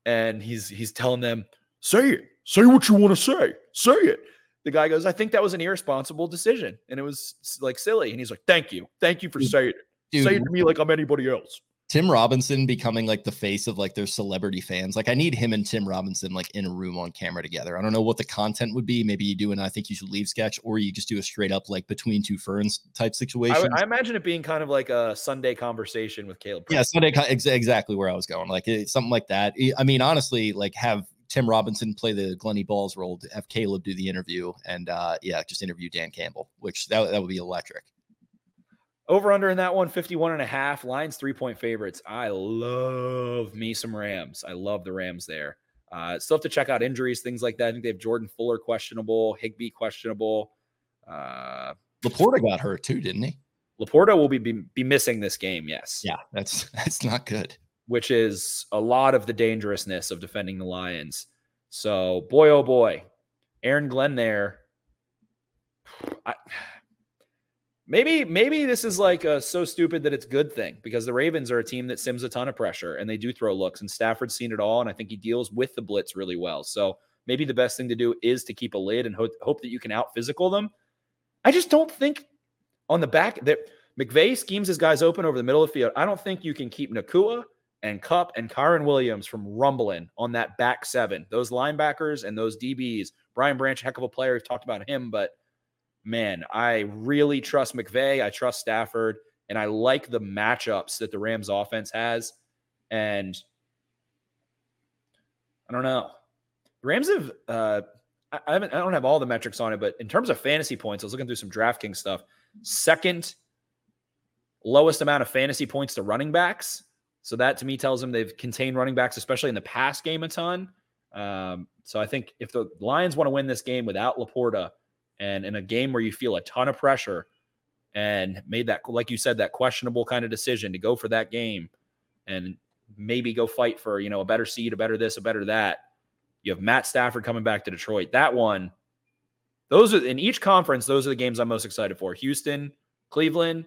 and he's he's telling them, "Say it, say what you want to say, say it." The guy goes, "I think that was an irresponsible decision, and it was like silly." And he's like, "Thank you, thank you for saying it. dude, say it to me like I'm anybody else." Tim Robinson becoming like the face of like their celebrity fans. Like I need him and Tim Robinson like in a room on camera together. I don't know what the content would be. Maybe you do and I think you should leave sketch, or you just do a straight up like between two ferns type I, situation. would- I imagine it being kind of like a Sunday conversation with Caleb. yeah, Sunday ex- exactly where I was going. Like it's something like that. I- I mean, honestly, like have Tim Robinson play the Glenny Balls role, have Caleb do the interview, and uh yeah, just interview Dan Campbell, which that, that would be electric. Over under in that one, 51 and a half. Lions three point favorites. I love me some Rams. I love the Rams there. Uh, still have to check out injuries, things like that. I think they have Jordan Fuller questionable, Higbee questionable. Uh, LaPorta got hurt too, didn't he? LaPorta will be, be be missing this game, yes. Yeah, that's that's not good. Which is a lot of the dangerousness of defending the Lions. So boy, oh boy, Aaron Glenn there. I, maybe maybe this is like a so stupid that it's good thing because the Ravens are a team that sims a ton of pressure and they do throw looks and Stafford's seen it all and I think he deals with the blitz really well. So maybe the best thing to do is to keep a lid and hope, that you can out physical them. I just don't think on the back that McVay schemes his guys open over the middle of the field. I don't think you can keep Nacua and Kupp and Kyren Williams from rumbling on that back seven. Those linebackers and those DBs. Brian Branch, heck of a player. We've talked about him, but man, I really trust McVay. I trust Stafford, and I like the matchups that the Rams offense has. And I don't know. Rams have uh I, haven't I don't have all the metrics on it, but in terms of fantasy points, I was looking through some DraftKings stuff. Second lowest amount of fantasy points to running backs. So that to me tells them they've contained running backs, especially in the past game a ton. Um, so I think if the Lions want to win this game without LaPorta and in a game where you feel a ton of pressure and made that, like you said, that questionable kind of decision to go for that game and maybe go fight for, you know, a better seed, a better this, a better that. You have Matt Stafford coming back to Detroit. That one, those are in each conference, those are the games I'm most excited for. Houston, Cleveland,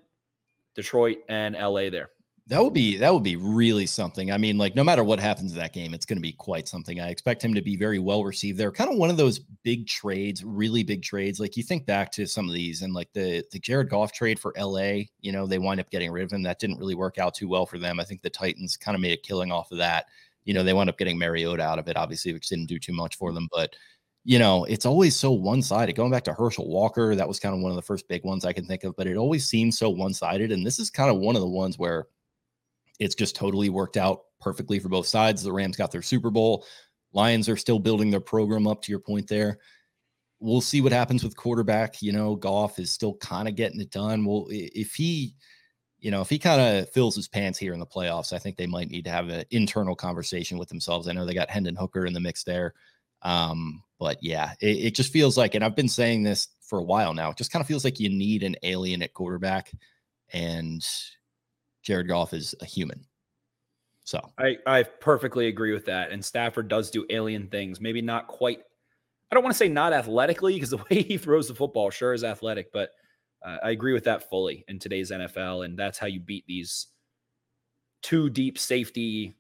Detroit, and LA there. That would be that would be really something. I mean, like no matter what happens in that game, it's going to be quite something. I expect him to be very well received there. Kind of one of those big trades, really big trades. Like you think back to some of these, and like the the Jared Goff trade for LA. You know, they wind up getting rid of him. That didn't really work out too well for them. I think the Titans kind of made a killing off of that. You know, they wound up getting Mariota out of it, obviously, which didn't do too much for them. But you know, it's always so one sided. Going back to Herschel Walker, that was kind of one of the first big ones I can think of. But it always seems so one sided, and this is kind of one of the ones where it's just totally worked out perfectly for both sides. The Rams got their Super Bowl. Lions are still building their program up to your point there. We'll see what happens with quarterback. You know, Goff is still kind of getting it done. Well, if he, you know, if he kind of fills his pants here in the playoffs, I think they might need to have an internal conversation with themselves. I know they got Hendon Hooker in the mix there. Um, but yeah, it, it just feels like, and I've been saying this for a while now, it just kind of feels like you need an alien at quarterback. And Jared Goff is a human. So I, I perfectly agree with that. And Stafford does do alien things. Maybe not quite, I don't want to say not athletically because the way he throws the football sure is athletic, but uh, I agree with that fully in today's NFL. And that's how you beat these two deep safety,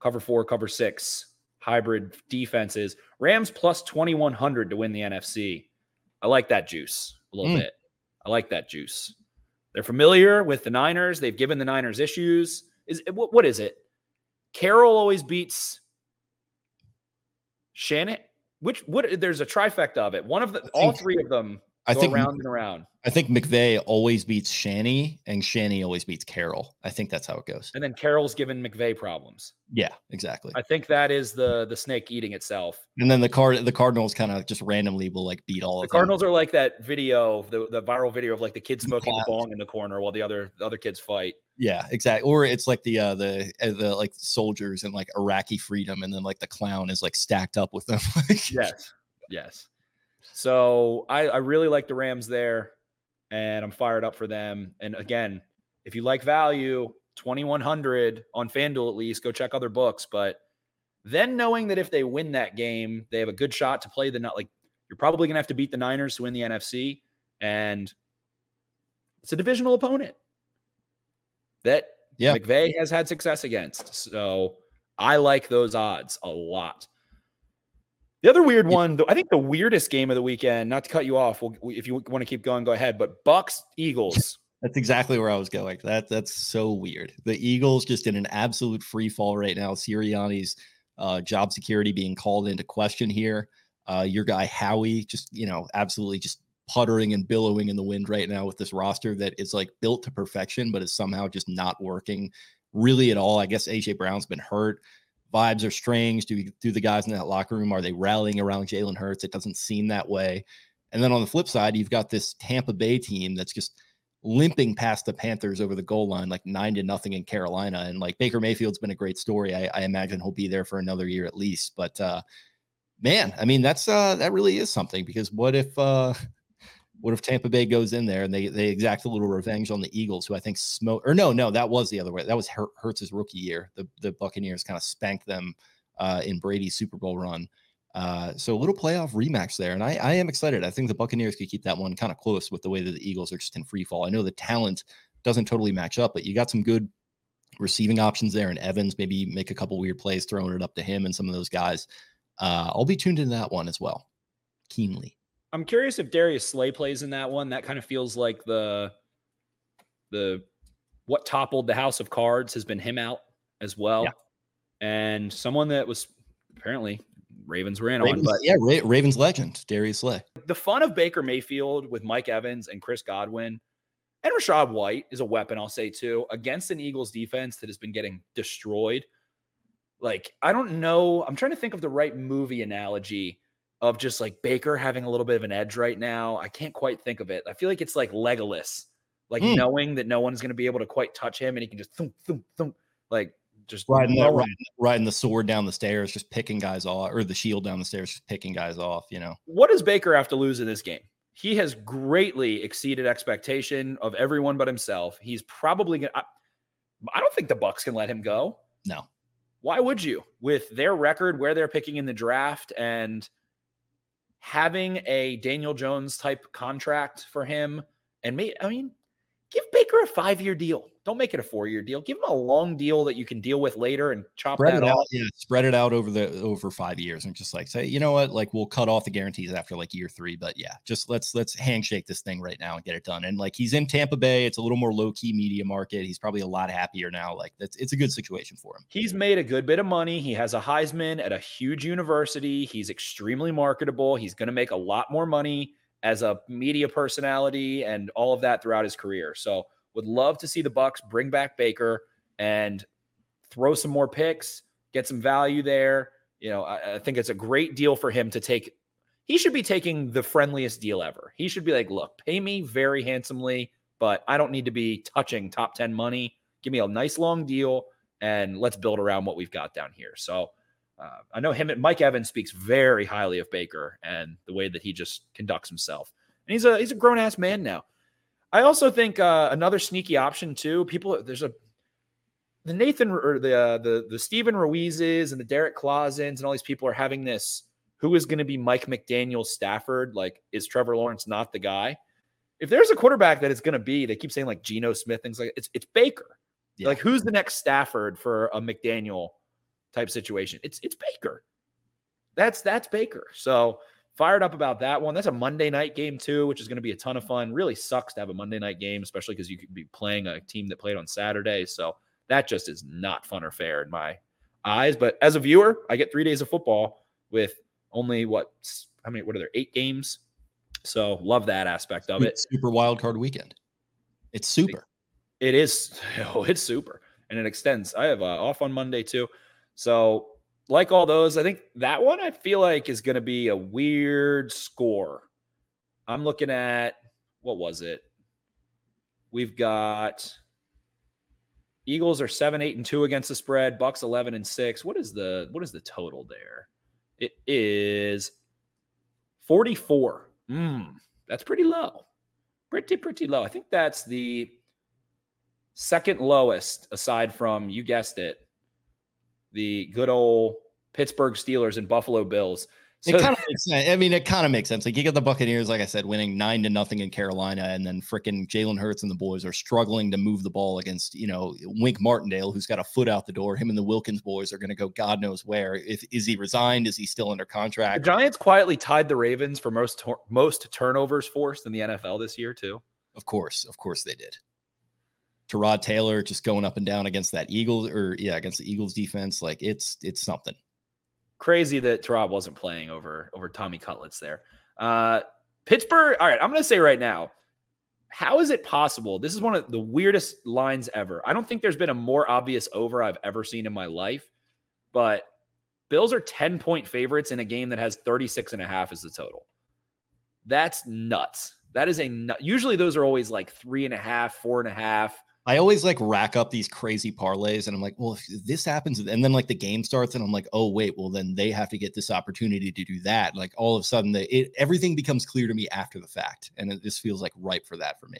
cover four, cover six hybrid defenses. Rams plus 2,100 to win the NFC. I like that juice a little Mm. bit. I like that juice. They're familiar with the Niners. They've given the Niners issues. Is eh, what, what is it? Carroll always beats Shannon. Which what? There's a trifecta of it. One of the, all three of them. I Go think around and around. I think McVay always beats Shanny, and Shanny always beats Carroll. I think that's how it goes. And then Carroll's given McVay problems. Yeah, exactly. I think that is the the snake eating itself. And then the card the Cardinals kind of just randomly will like beat all The of them. Cardinals are like that video, the, the viral video of like the kid smoking the Clowns. bong in the corner while the other the other kids fight. Yeah, exactly. Or it's like the uh the uh, the like soldiers and like Iraqi freedom, and then like the clown is like stacked up with them. Yes. Yes. So I, I really like the Rams there and I'm fired up for them. And again, if you like value, 2100 on FanDuel at least, go check other books. But then knowing that if they win that game, they have a good shot to play the not like you're probably gonna have to beat the Niners to win the NFC. And it's a divisional opponent that Yeah. McVay has had success against. So I like those odds a lot. The other weird one, though, I think the weirdest game of the weekend, not to cut you off, we'll, we- if you want to keep going, go ahead. But Bucks, Eagles. That's exactly where I was going. That that's so weird. The Eagles just in an absolute free fall right now. Sirianni's uh, job security being called into question here. Uh, your guy Howie just you know absolutely just puttering and billowing in the wind right now with this roster that is like built to perfection, but is somehow just not working really at all. I guess AJ Brown's been hurt. Vibes are strange. Do do the guys in that locker room are they rallying around Jalen Hurts? It doesn't seem that way. And then on the flip side, you've got this Tampa Bay team that's just limping past the Panthers over the goal line, like nine to nothing in Carolina. And like Baker Mayfield's been a great story. I, I imagine he'll be there for another year at least. But uh man, I mean that's uh that really is something because what if uh what if Tampa Bay goes in there and they they exact a little revenge on the Eagles, who I think smoke or no, no, that was the other way. That was Hurts' rookie year. The the Buccaneers kind of spanked them uh in Brady's Super Bowl run. Uh, so a little playoff rematch there, and I, I am excited. I think the Buccaneers could keep that one kind of close with the way that the Eagles are just in free fall. I know the talent doesn't totally match up, but you got some good receiving options there, and Evans maybe make a couple weird plays, throwing it up to him and some of those guys. Uh, I'll be tuned into that one as well, keenly. I'm curious if Darius Slay plays in that one. That kind of feels like the the what toppled the house of cards has been him out as well. Yeah. And someone that was apparently Ravens were in on, but yeah, Ra- Ravens legend Darius Slay. the fun of Baker Mayfield with Mike Evans and Chris Godwin and Rachaad White is a weapon, I'll say too, against an Eagles defense that has been getting destroyed. Like, I don't know. I'm trying to think of the right movie analogy of just like Baker having a little bit of an edge right now. I can't quite think of it. I feel like it's like Legolas, like Hmm. knowing that no one's going to be able to quite touch him and he can just thump, thump, thump, like just Riding, that, riding, riding the sword down the stairs, just picking guys off, or the shield down the stairs, just picking guys off. You know, what does Baker have to lose in this game? He has greatly exceeded expectation of everyone but himself. He's probably gonna. I, I don't think the Bucks can let him go. no, Why would you? With their record, where they're picking in the draft, and having a Daniel Jones type contract for him, and me, I mean, give Baker a five year deal. Don't make it a four year deal. Give him a long deal that you can deal with later and chop spread that it out. off. Yeah, spread it out over the over five years, and just like say, you know what, like we'll cut off the guarantees after like year three, but yeah, just let's let's handshake this thing right now and get it done. And like he's in Tampa Bay, it's a little more low key media market. He's probably a lot happier now. Like that's it's a good situation for him. He's made a good bit of money. He has a Heisman at a huge university. He's extremely marketable. He's going to make a lot more money as a media personality and all of that throughout his career. So, would love to see the Bucks bring back Baker and throw some more picks, get some value there. You know, I, I think it's a great deal for him to take. He should be taking the friendliest deal ever. He should be like, look, pay me very handsomely, but I don't need to be touching top 10 money. Give me a nice long deal and let's build around what we've got down here. So uh, I know him. Mike Evans speaks very highly of Baker and the way that he just conducts himself. And he's a he's a grown ass man now. I also think uh, another sneaky option too. People, there's a the Nathan or the uh, the the Stephen Ruizes and the Derrik Klassens and all these people are having this. Who is going to be Mike McDaniel Stafford? Like, is Trevor Lawrence not the guy? If there's a quarterback that it's going to be, they keep saying like Geno Smith, things like it's it's Baker. Yeah. Like, who's the next Stafford for a McDaniel type situation? It's it's Baker. That's that's Baker. So fired up about that one. That's a Monday night game too, which is going to be a ton of fun. Really sucks to have a Monday night game, especially because you could be playing a team that played on Saturday. So that just is not fun or fair in my eyes. But as a viewer, I get three days of football with only what how many? What are there? Eight games So love that aspect of it. Super wild card weekend. It's super. It is. Oh, it's super, and it extends. I have uh, off on Monday too, so like all those, I think that one I feel like is going to be a weird score. I'm looking at what was it? We've got Eagles are seven, eight, and two against the spread. Bucks eleven and six. What is the what is the total there? It is 44. Mm, that's pretty low. Pretty, pretty low. I think that's the second lowest aside from, you guessed it, the good old Pittsburgh Steelers and Buffalo Bills. So, it kind of makes sense. I mean, it kind of makes sense. Like you get the Buccaneers, like I said, winning nine to nothing in Carolina, and then freaking Jalen Hurts and the boys are struggling to move the ball against, you know, Wink Martindale, who's got a foot out the door. Him and the Wilkins boys are going to go God knows where. If is he resigned? Is he still under contract? The Giants quietly tied the Ravens for most most turnovers forced in the NFL this year too. Of course, of course they did. Tyrod Taylor just going up and down against that Eagles or yeah, against the Eagles defense. Like it's it's something crazy that Tyrod wasn't playing over over Tommy Cutlets there. Uh, Pittsburgh. All right, I'm to say right now, how is it possible? This is one of the weirdest lines ever. I don't think there's been a more obvious over I've ever seen in my life, but Bills are 10 point favorites in a game that has 36 and a half as the total. That's nuts. That is a nut. Usually those are always like three and a half, four and a half. I always like rack up these crazy parlays, and I'm like, well, if this happens, and then like the game starts, and I'm like, oh wait, well then they have to get this opportunity to do that. Like all of a sudden, it everything becomes clear to me after the fact, and it just feels like ripe for that for me.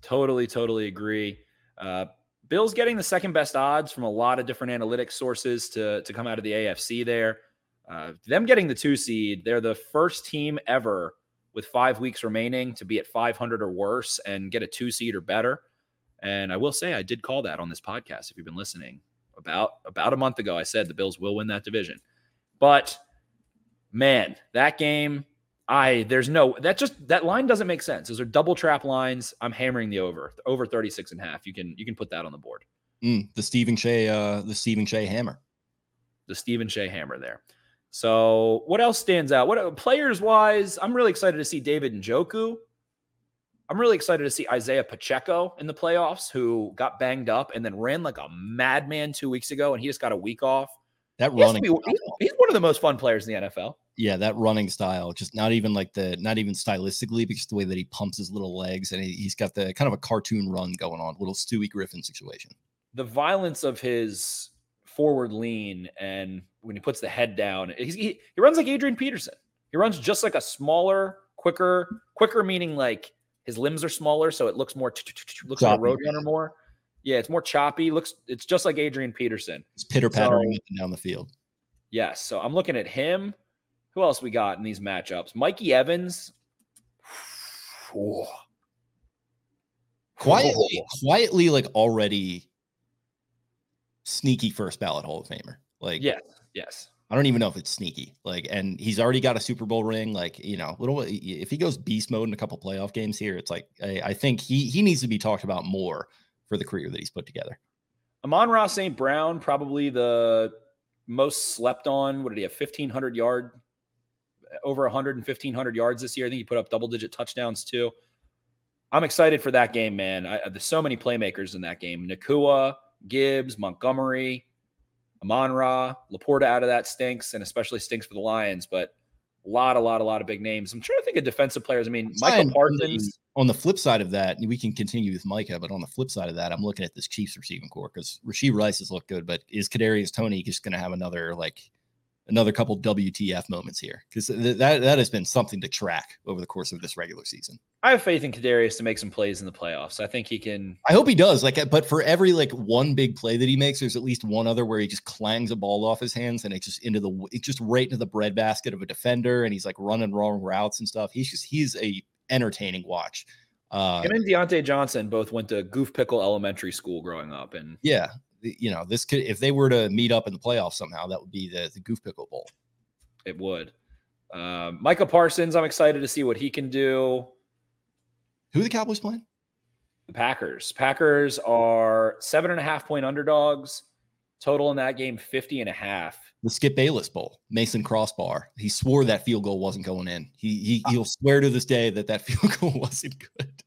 Totally, totally agree. Uh, Bill's getting the second best odds from a lot of different analytics sources to to come out of the AFC. There, uh, them getting the two seed, they're the first team ever with five weeks remaining to be at 500 or worse and get a two seed or better. And I will say I did call that on this podcast if you've been listening. About about a month ago I said the Bills will win that division. But man, that game I there's no that just that line doesn't make sense. Those are double trap lines. I'm hammering the over. Over 36 and a half. You can you can put that on the board. Mm, the Stephen Shea uh the Stephen Shea hammer. The Stephen Shea hammer there. So what else stands out? What players wise? I'm really excited to see David and Njoku I'm really excited to see Isaiah Pacheco in the playoffs, who got banged up and then ran like a madman two weeks ago, and he just got a week off. That running, be, he's, he's, one of the most fun players in the NFL. Yeah, that running style, just not even like the, not even stylistically, because the way that he pumps his little legs and he, has got the kind of a cartoon run going on, little Stewie Griffin situation. The violence of his forward lean and when he puts the head down, he, he runs like Adrian Peterson. He runs just like a smaller, quicker, quicker meaning like his limbs are smaller, so it looks more looks like a roadrunner more. Yeah, it's more choppy. Looks it's just like Adrian Peterson. It's pitter pattering so, down the field. Yes. So I'm looking at him. Who else we got in these matchups? Mikey Evans. Quietly, oh. quietly, like already sneaky first ballot Hall of Famer. Like, yes, yes. I don't even know if it's sneaky. Like, and he's already got a Super Bowl ring. Like, you know, little if he goes beast mode in a couple playoff games here, it's like I, I, think he he needs to be talked about more for the career that he's put together. Amon-Ra St. Brown, probably the most slept on. What did he have? Fifteen hundred yard, over 100 and 1500 yards this year. I think he put up double digit touchdowns too. I'm excited for that game, man. I, there's so many playmakers in that game. Nacua, Gibbs, Montgomery. Amon Ra, LaPorta out of that stinks, and especially stinks for the Lions. But a lot, a lot, a lot of big names. I'm trying to think of defensive players. I mean, Micah Parsons. On the flip side of that, we can continue with Micah, but on the flip side of that, I'm looking at this Chiefs receiving core because Rashee Rice has looked good, but is Kadarius Toney just going to have another like another couple WTF moments here because th- that that has been something to track over the course of this regular season. I have faith in Kadarius to make some plays in the playoffs. I think he can. I hope he does. Like, but for every like one big play that he makes, there's at least one other where he just clangs a ball off his hands and it's just into the it's just right into the breadbasket of a defender, and he's like running wrong routes and stuff. He's just he's a entertaining watch. Uh, Him and Diontae Johnson both went to Goof Pickle Elementary School growing up, and yeah, you know, this could if they were to meet up in the playoffs somehow, that would be the the Goof Pickle Bowl. It would. Um, Micah Parsons, I'm excited to see what he can do. Who are the Cowboys playing? The Packers. Packers are seven and a half point underdogs. Total in that game 50 and a half. The Skip Bayless Bowl, Mason Crossbar. He swore that field goal wasn't going in. He, he he'll swear to this day that that field goal wasn't good.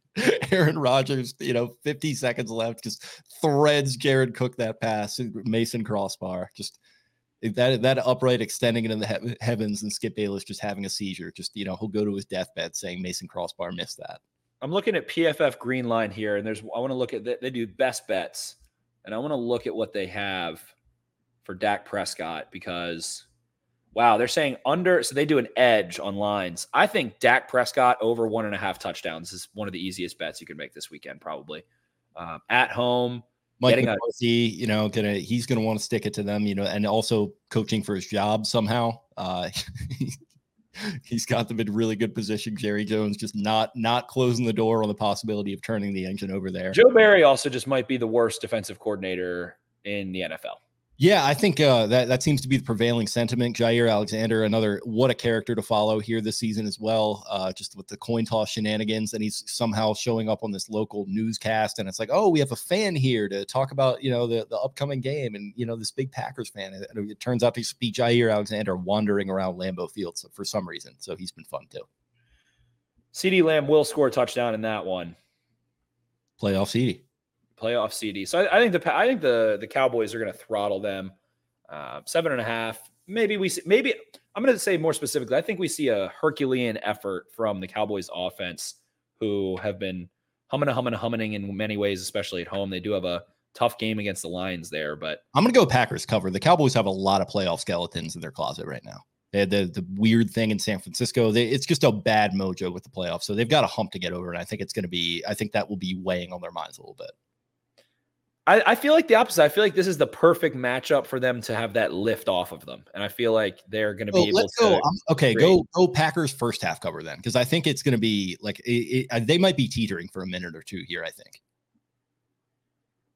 Aaron Rodgers, you know, 50 seconds left, just threads Jared Cook that pass. Mason Crossbar, just that that upright extending it in the he- heavens, and Skip Bayless just having a seizure. Just you know, he'll go to his deathbed saying Mason Crossbar missed that. I'm looking at PFF Green Line here, and there's I want to look at they do best bets, and I want to look at what they have for Dak Prescott because wow, they're saying under so they do an edge on lines. I think Dak Prescott over one and a half touchdowns is one of the easiest bets you can make this weekend, probably. Um, at home, Mike Getting a- McCarthy, you know, gonna he's gonna want to stick it to them, you know, and also coaching for his job somehow. Uh, he's got them in really good position. Jerry Jones just not not closing the door on the possibility of turning the engine over there. Joe Barry also just might be the worst defensive coordinator in the NFL. Yeah, I think uh, that that seems to be the prevailing sentiment. Jaire Alexander, another what a character to follow here this season as well. Uh, just with the coin toss shenanigans, and he's somehow showing up on this local newscast, and it's like, oh, we have a fan here to talk about you know the the upcoming game, and you know this big Packers fan. And it turns out to be Jaire Alexander wandering around Lambeau Field for some reason, so he's been fun too. CeeDee Lamb will score a touchdown in that one. Playoff CeeDee. Playoff CeeDee. So I, I think the I think the the Cowboys are going to throttle them. Uh, seven and a half. Maybe we see, maybe I'm going to say more specifically. I think we see a Herculean effort from the Cowboys offense, who have been humming and humming and humming in many ways, especially at home. They do have a tough game against the Lions there, but I'm gonna go Packers cover. The Cowboys have a lot of playoff skeletons in their closet right now. The the weird thing in San Francisco. They, it's just a bad mojo with the playoffs, so they've got a hump to get over. And I think it's going to be. I think that will be weighing on their minds a little bit. I, I feel like the opposite. I feel like this is the perfect matchup for them to have that lift off of them, and I feel like they're going to be Oh, able to. um, okay, create- go go Packers first half cover then, because I think it's going to be like it, it, uh, they might be teetering for a minute or two here. I think.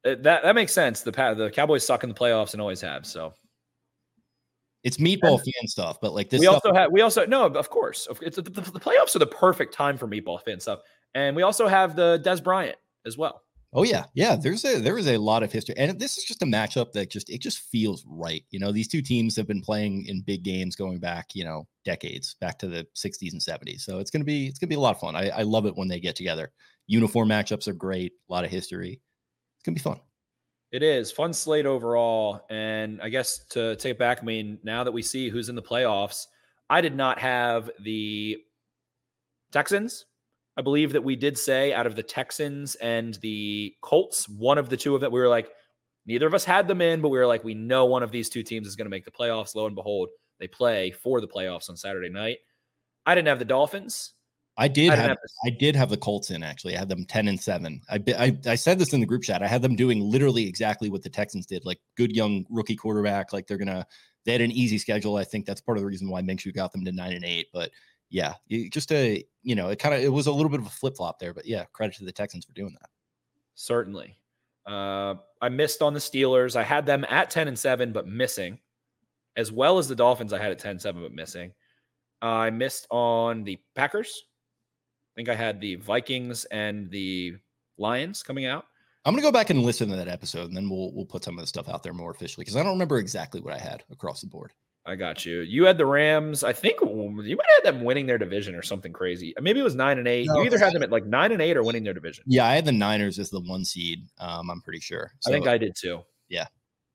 Uh, that that makes sense. The the Cowboys suck in the playoffs and always have. So It's meatball fan stuff, but like this we stuff, also have we also no of course it's the, the, the playoffs are the perfect time for meatball fan stuff and we also have the Dez Bryant as well Oh yeah, yeah. There's a there is a lot of history, and this is just a matchup that just it just feels right. You know, these two teams have been playing in big games going back, you know, decades, back to the 60s and 70s. So it's gonna be it's gonna be a lot of fun. I, I love it when they get together. Uniform matchups are great. A lot of history. It's gonna be fun. it is fun slate overall and I guess to take it back I mean now that we see who's in the playoffs I did not have the Texans I believe that we did say out of the Texans and the Colts one of the two of them we were like neither of us had them in but we were like we know one of these two teams is going to make the playoffs lo and behold they play for the playoffs on Saturday night I didn't have the Dolphins I did I have, have I did have the Colts in actually. I had them 10 and 7. I, I I said this in the group chat. I had them doing literally exactly what the Texans did. Like good young rookie quarterback. Like they're gonna they had an easy schedule. I think that's part of the reason why Minshew got them to nine and eight. But yeah, just a you know, it kind of it was a little bit of a flip flop there. But yeah, credit to the Texans for doing that. Certainly. Uh, I missed on the Steelers. I had them at 10 and 7, but missing, as well as the Dolphins. I had at 10 and 7, but missing. I missed on the Packers. I think I had the Vikings and the Lions coming out. I'm gonna go back and listen to that episode, and then we'll we'll put some of the stuff out there more officially because I don't remember exactly what I had across the board. I got you. You had the Rams. I think you might have them winning their division or something crazy. Maybe it was nine and eight. No, you either had them at like nine and eight or winning their division. Yeah, I had the Niners as the one seed. Um, I'm pretty sure. I think I did too. Yeah,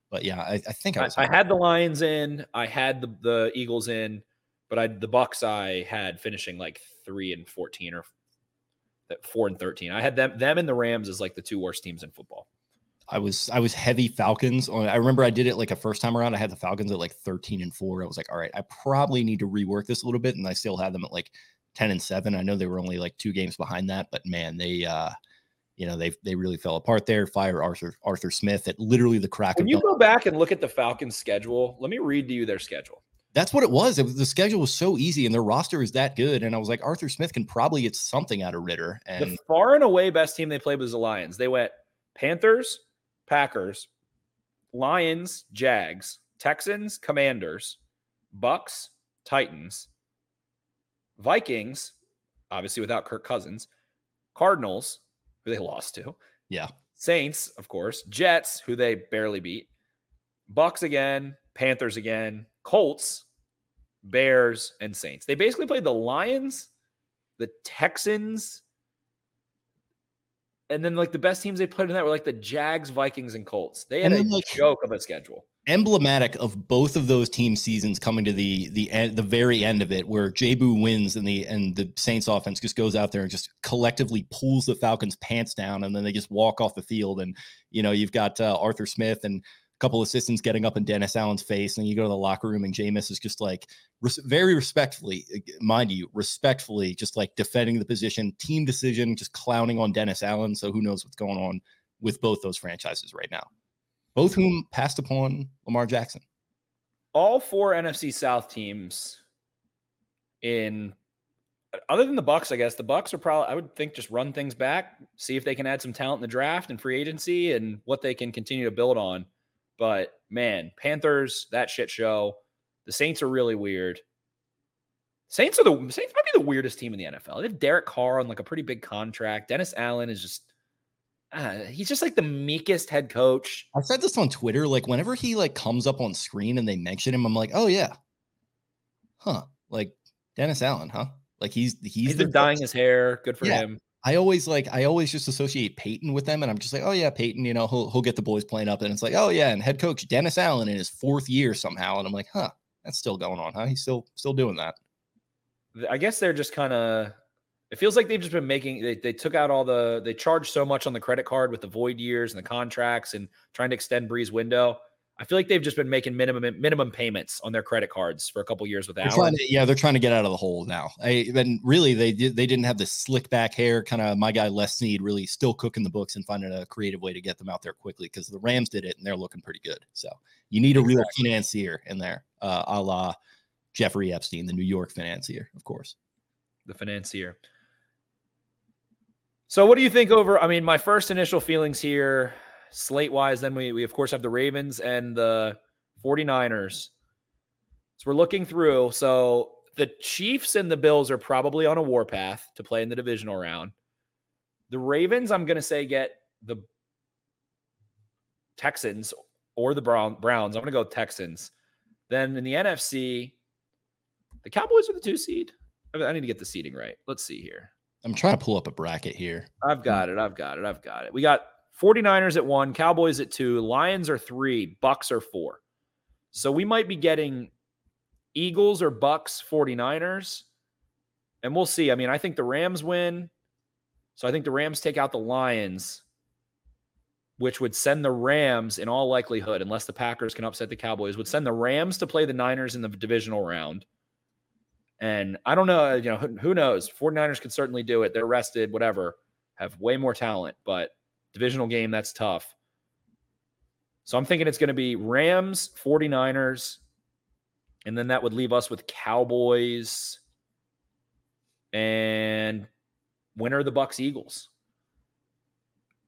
but yeah, I, I think I I, was. I had the Lions in. I had the, the Eagles in, but I the Bucks I had finishing like three and fourteen or four and thirteen. I had them them and the Rams as like the two worst teams in football. I was I was heavy Falcons. on I remember I did it like a first time around. I had the Falcons at like 13 and 4. I was like, all right, I probably need to rework this a little bit. And I still had them at like 10 and 7. I know they were only like two games behind that, but man, they uh you know, they they really fell apart there. Fire Arthur Arthur Smith at literally the crack When of you go back and look at the Falcons schedule, let me read to you their schedule. That's what it was. It was the schedule was so easy and their roster is that good. And I was like, Arthur Smith can probably get something out of Ridder. The And far and away best team they played was the Lions. They went Panthers, Packers, Lions, Jags, Texans, Commanders, Bucks, Titans, Vikings, obviously without Kirk Cousins, Cardinals, who they lost to, yeah, Saints, of course, Jets, who they barely beat, Bucks again, Panthers again, Colts, Bears, and Saints. They basically played the Lions, the Texans, and then like the best teams they played in that were like the Jags, Vikings, and Colts. They had And a like- joke of a schedule. emblematic of both of those team seasons coming to the the end the very end of it where Jabu wins and the and the Saints offense just goes out there and just collectively pulls the Falcons pants down and then they just walk off the field and you know you've got uh, Arthur Smith and couple assistants getting up in Dennis Allen's face and you go to the locker room and Jameis is just like res- very respectfully uh, mind you respectfully just like defending the position team decision just clowning on Dennis Allen so who knows what's going on with both those franchises right now both whom passed upon Lamar Jackson. all four NFC South teams in other than the Bucks, I guess the Bucks are probably I would think just run things back, see if they can add some talent in the draft and free agency and what they can continue to build on. But man, Panthers, that shit show. The Saints are really weird. Saints are the Saints might be the weirdest team in the NFL. They have Derek Carr on like a pretty big contract. Dennis Allen is just uh, he's just like the meekest head coach. I said this on Twitter. Like whenever he like comes up on screen and they mention him, I'm like, oh yeah, huh? Like Dennis Allen, huh? Like he's he's, he's been dyeing coach. his hair. Good for Yeah. him. I always like I always just associate Peyton with them, and I'm just like, oh yeah, Peyton. You know, he'll he'll get the boys playing up, and it's like, oh yeah, and head coach Dennis Allen in his fourth year somehow, and I'm like, huh, that's still going on, huh? He's still still doing that. I guess they're just kind of. It feels like they've just been making. They, they took out all the. They charged so much on the credit card with the void years and the contracts and trying to extend Brees' window. I feel like they've just been making minimum minimum payments on their credit cards for a couple years with to, yeah, they're trying to get out of the hole now. I and really they did they didn't have the slick back hair, kind of my guy Les Snead really still cooking the books and finding a creative way to get them out there quickly because the Rams did it and they're looking pretty good. So you need a real financier in there, uh, a la Jeffrey Epstein, the New York financier, of course. the financier. So what do you think over I mean my first initial feelings here slate wise then we we of course have the Ravens and the 49ers. So we're looking through so the Chiefs and the Bills are probably on a warpath to play in the divisional round. The Ravens I'm going to say get the Texans or the Brown Browns. I'm going to go Texans. Then in the NFC the Cowboys are the 2 seed. I I need to get the seating right. Let's see here. I'm trying to pull up a bracket here. I've got it. I've got it. I've got it. We got 49ers at one, Cowboys at two, Lions are three, Bucks are four. So we might be getting Eagles or Bucks 49ers. And we'll see. I mean, I think the Rams win. So I think the Rams take out the Lions, which would send the Rams, in all likelihood, unless the Packers can upset the Cowboys, would send the Rams to play the Niners in the divisional round. And I don't know, you know, who, knows? 49ers could certainly do it. They're rested, whatever, have way more talent, but divisional game, that's tough. So I'm thinking it's going to be Rams, 49ers, and then that would leave us with Cowboys and winner the Bucks Eagles.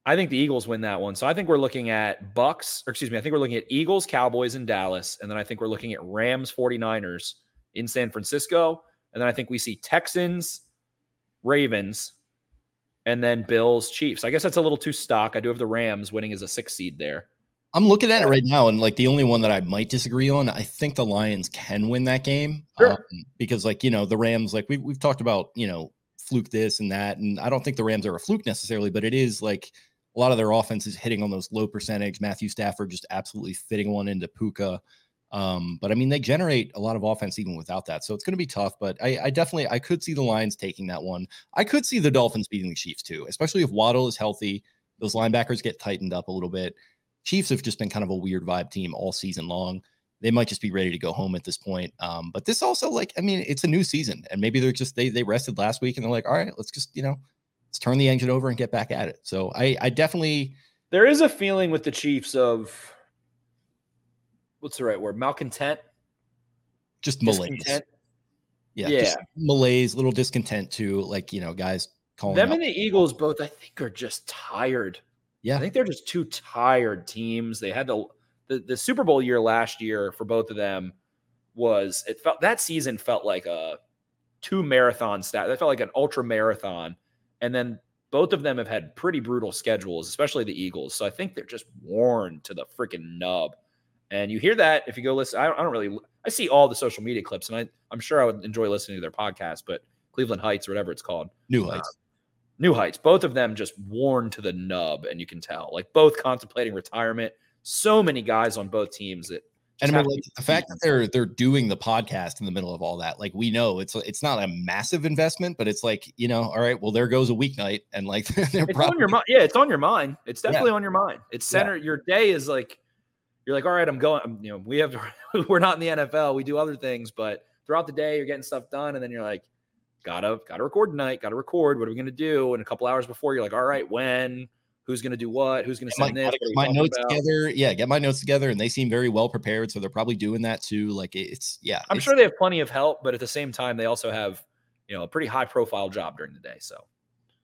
I think the Eagles win that one. So I think we're looking at Bucks, or excuse me, I think we're looking at Eagles, Cowboys in Dallas, and then I think we're looking at Rams, 49ers in San Francisco. And then I think we see Texans, Ravens, and then Bills, Chiefs. I guess that's a little too stock. I do have the Rams winning as a six seed there. I'm looking at it right now, and like the only one that I might disagree on, I think the Lions can win that game. Sure. um, because like you know the Rams, like we've we've talked about, you know, fluke this and that, and I don't think the Rams are a fluke necessarily, but it is like a lot of their offense is hitting on those low percentage. Matthew Stafford just absolutely fitting one into Puka. Um, but I mean, they generate a lot of offense even without that, so it's going to be tough. But I, I definitely I could see the Lions taking that one. I could see the Dolphins beating the Chiefs too, especially if Waddle is healthy. Those linebackers get tightened up a little bit. Chiefs have just been kind of a weird vibe team all season long. They might just be ready to go home at this point. Um, but this also, like, I mean, it's a new season, and maybe they're just they they rested last week and they're like, all right, let's just you know, let's turn the engine over and get back at it. So I I definitely There is a feeling with the Chiefs of what's the right word? Malcontent, just malaise. discontent. Yeah, just Yeah. malaise, little discontent too. Like you know, guys calling Them out- and the Eagles both, I think, are just tired. Yeah. I think they're just two tired teams. They had to the, the Super Bowl year last year for both of them was it felt that season felt like a two marathon stat. That felt like an ultra marathon. And then both of them have had pretty brutal schedules, especially the Eagles. So I think they're just worn to the freaking nub. And you hear that if you go listen. I don't, I don't really. I see all the social media clips, and I, I'm sure I would enjoy listening to their podcast. But Cleveland Heights or whatever it's called, New uh, Heights. New Heights, both of them just worn to the nub, and you can tell, like both contemplating retirement. So many guys on both teams that and I mean, like, the fact that they're they're doing the podcast in the middle of all that, like we know it's it's not a massive investment, but it's like you know, all right, well there goes a weeknight, and like they're it's on your mind. Yeah, it's on your mind. It's Yeah. definitely on your mind. It's Yeah. center. Your day is like you're like, all right, I'm going. I'm, um, you know, we have we're not in the NFL. We do other things, but throughout the day, you're getting stuff done, and then you're like, gotta gotta record tonight. Gotta record. What are we gonna do? And a couple hours before, you're like, all right, when? Who's gonna do what? Who's gonna Get my, this? gotta What are get my notes about? together. Yeah, get my notes together, and they seem very well prepared, so they're probably doing that too. Like it's yeah, I'm it's- sure they have plenty of help, but at the same time, they also have you know a pretty high profile job during the day. So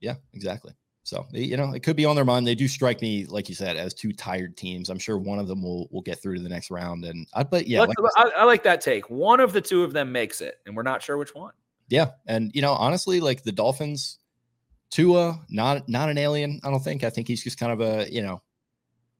Yeah, exactly. So you know, it could be on their mind. They do strike me, like you said, as Tua tired teams. I'm sure one of them will will get through to the next round. And I but yeah, like I I, like that take. One of the two of them makes it, and we're not sure which one. yeah. And you know, honestly, like the Dolphins, Tua, not not an alien. I don't think. I think he's just kind of a you know,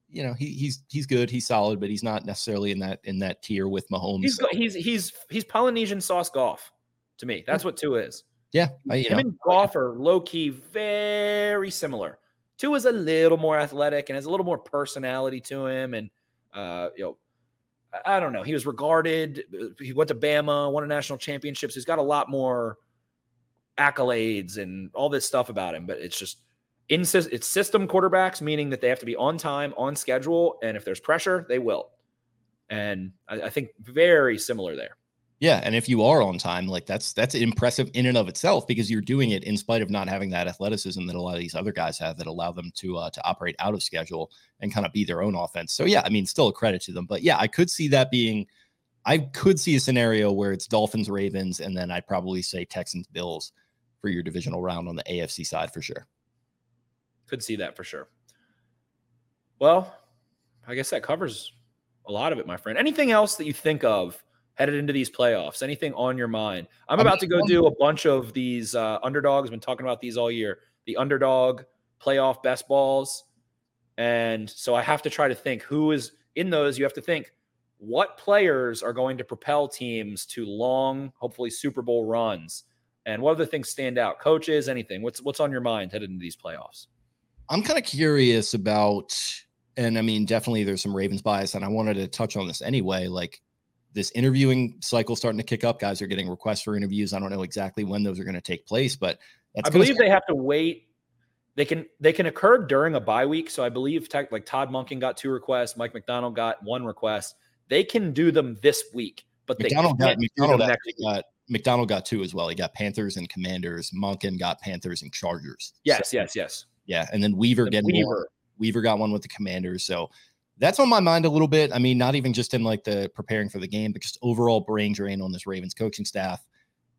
you know, he he's he's good, he's solid, but he's not necessarily in that in that tier with Mahomes. He's he's he's he's Polynesian sauce Goff to me. That's what two is. Yeah, I, Him know, and Goff are low key very similar. Tua is a little more athletic and has a little more personality to him, and uh, you know, I- I don't know. He was regarded. uh, He went to Bama, won a national championships. He's got a lot more accolades and all this stuff about him, but it's just in it's system quarterbacks, meaning that they have to be on time, on schedule, and if there's pressure, they will. And I, I think very similar there. Yeah, and if you are on time, like that's that's impressive in and of itself because you're doing it in spite of not having that athleticism that a lot of these other guys have that allow them to uh, to operate out of schedule and kind of be their own offense. So yeah, I mean, still a credit to them. But yeah, I could see that being, I could see a scenario where it's Dolphins, Ravens, and then I'd probably say Texans, Bills for your divisional round on the AFC side for sure. Could see that for sure. Well, I guess that covers a lot of it, my friend. Anything else that you think of headed into these playoffs? Anything on your mind? I'm about to go do a bunch of these uh, underdogs. I've been talking about these all year. The underdog playoff best balls. And so I have to try to think who is in those. You have to think what players are going to propel teams to long, hopefully Super Bowl runs, and what other things stand out? Coaches, anything? What's what's on your mind headed into these playoffs? I'm kind of curious about, and I mean, definitely there's some Ravens bias, and I wanted to touch on this anyway. Like this interviewing cycle starting to kick up. Guys are getting requests for interviews. I don't know exactly when those are going to take place, but that's I believe they have to wait. They can they can occur during a bye week. So I believe tech, like Todd Monken got two requests, Mike Macdonald got one request. They can do them this week, but they Macdonald got Macdonald got Macdonald got two as well. He got Panthers and Commanders. Monken got Panthers and Chargers. Yes, So, yes, yes. yeah, and then Weaver And getting one. Weaver. Weaver got one with the Commanders. So that's on my mind a little bit. I mean, not even just in like the preparing for the game, but just overall brain drain on this Ravens coaching staff.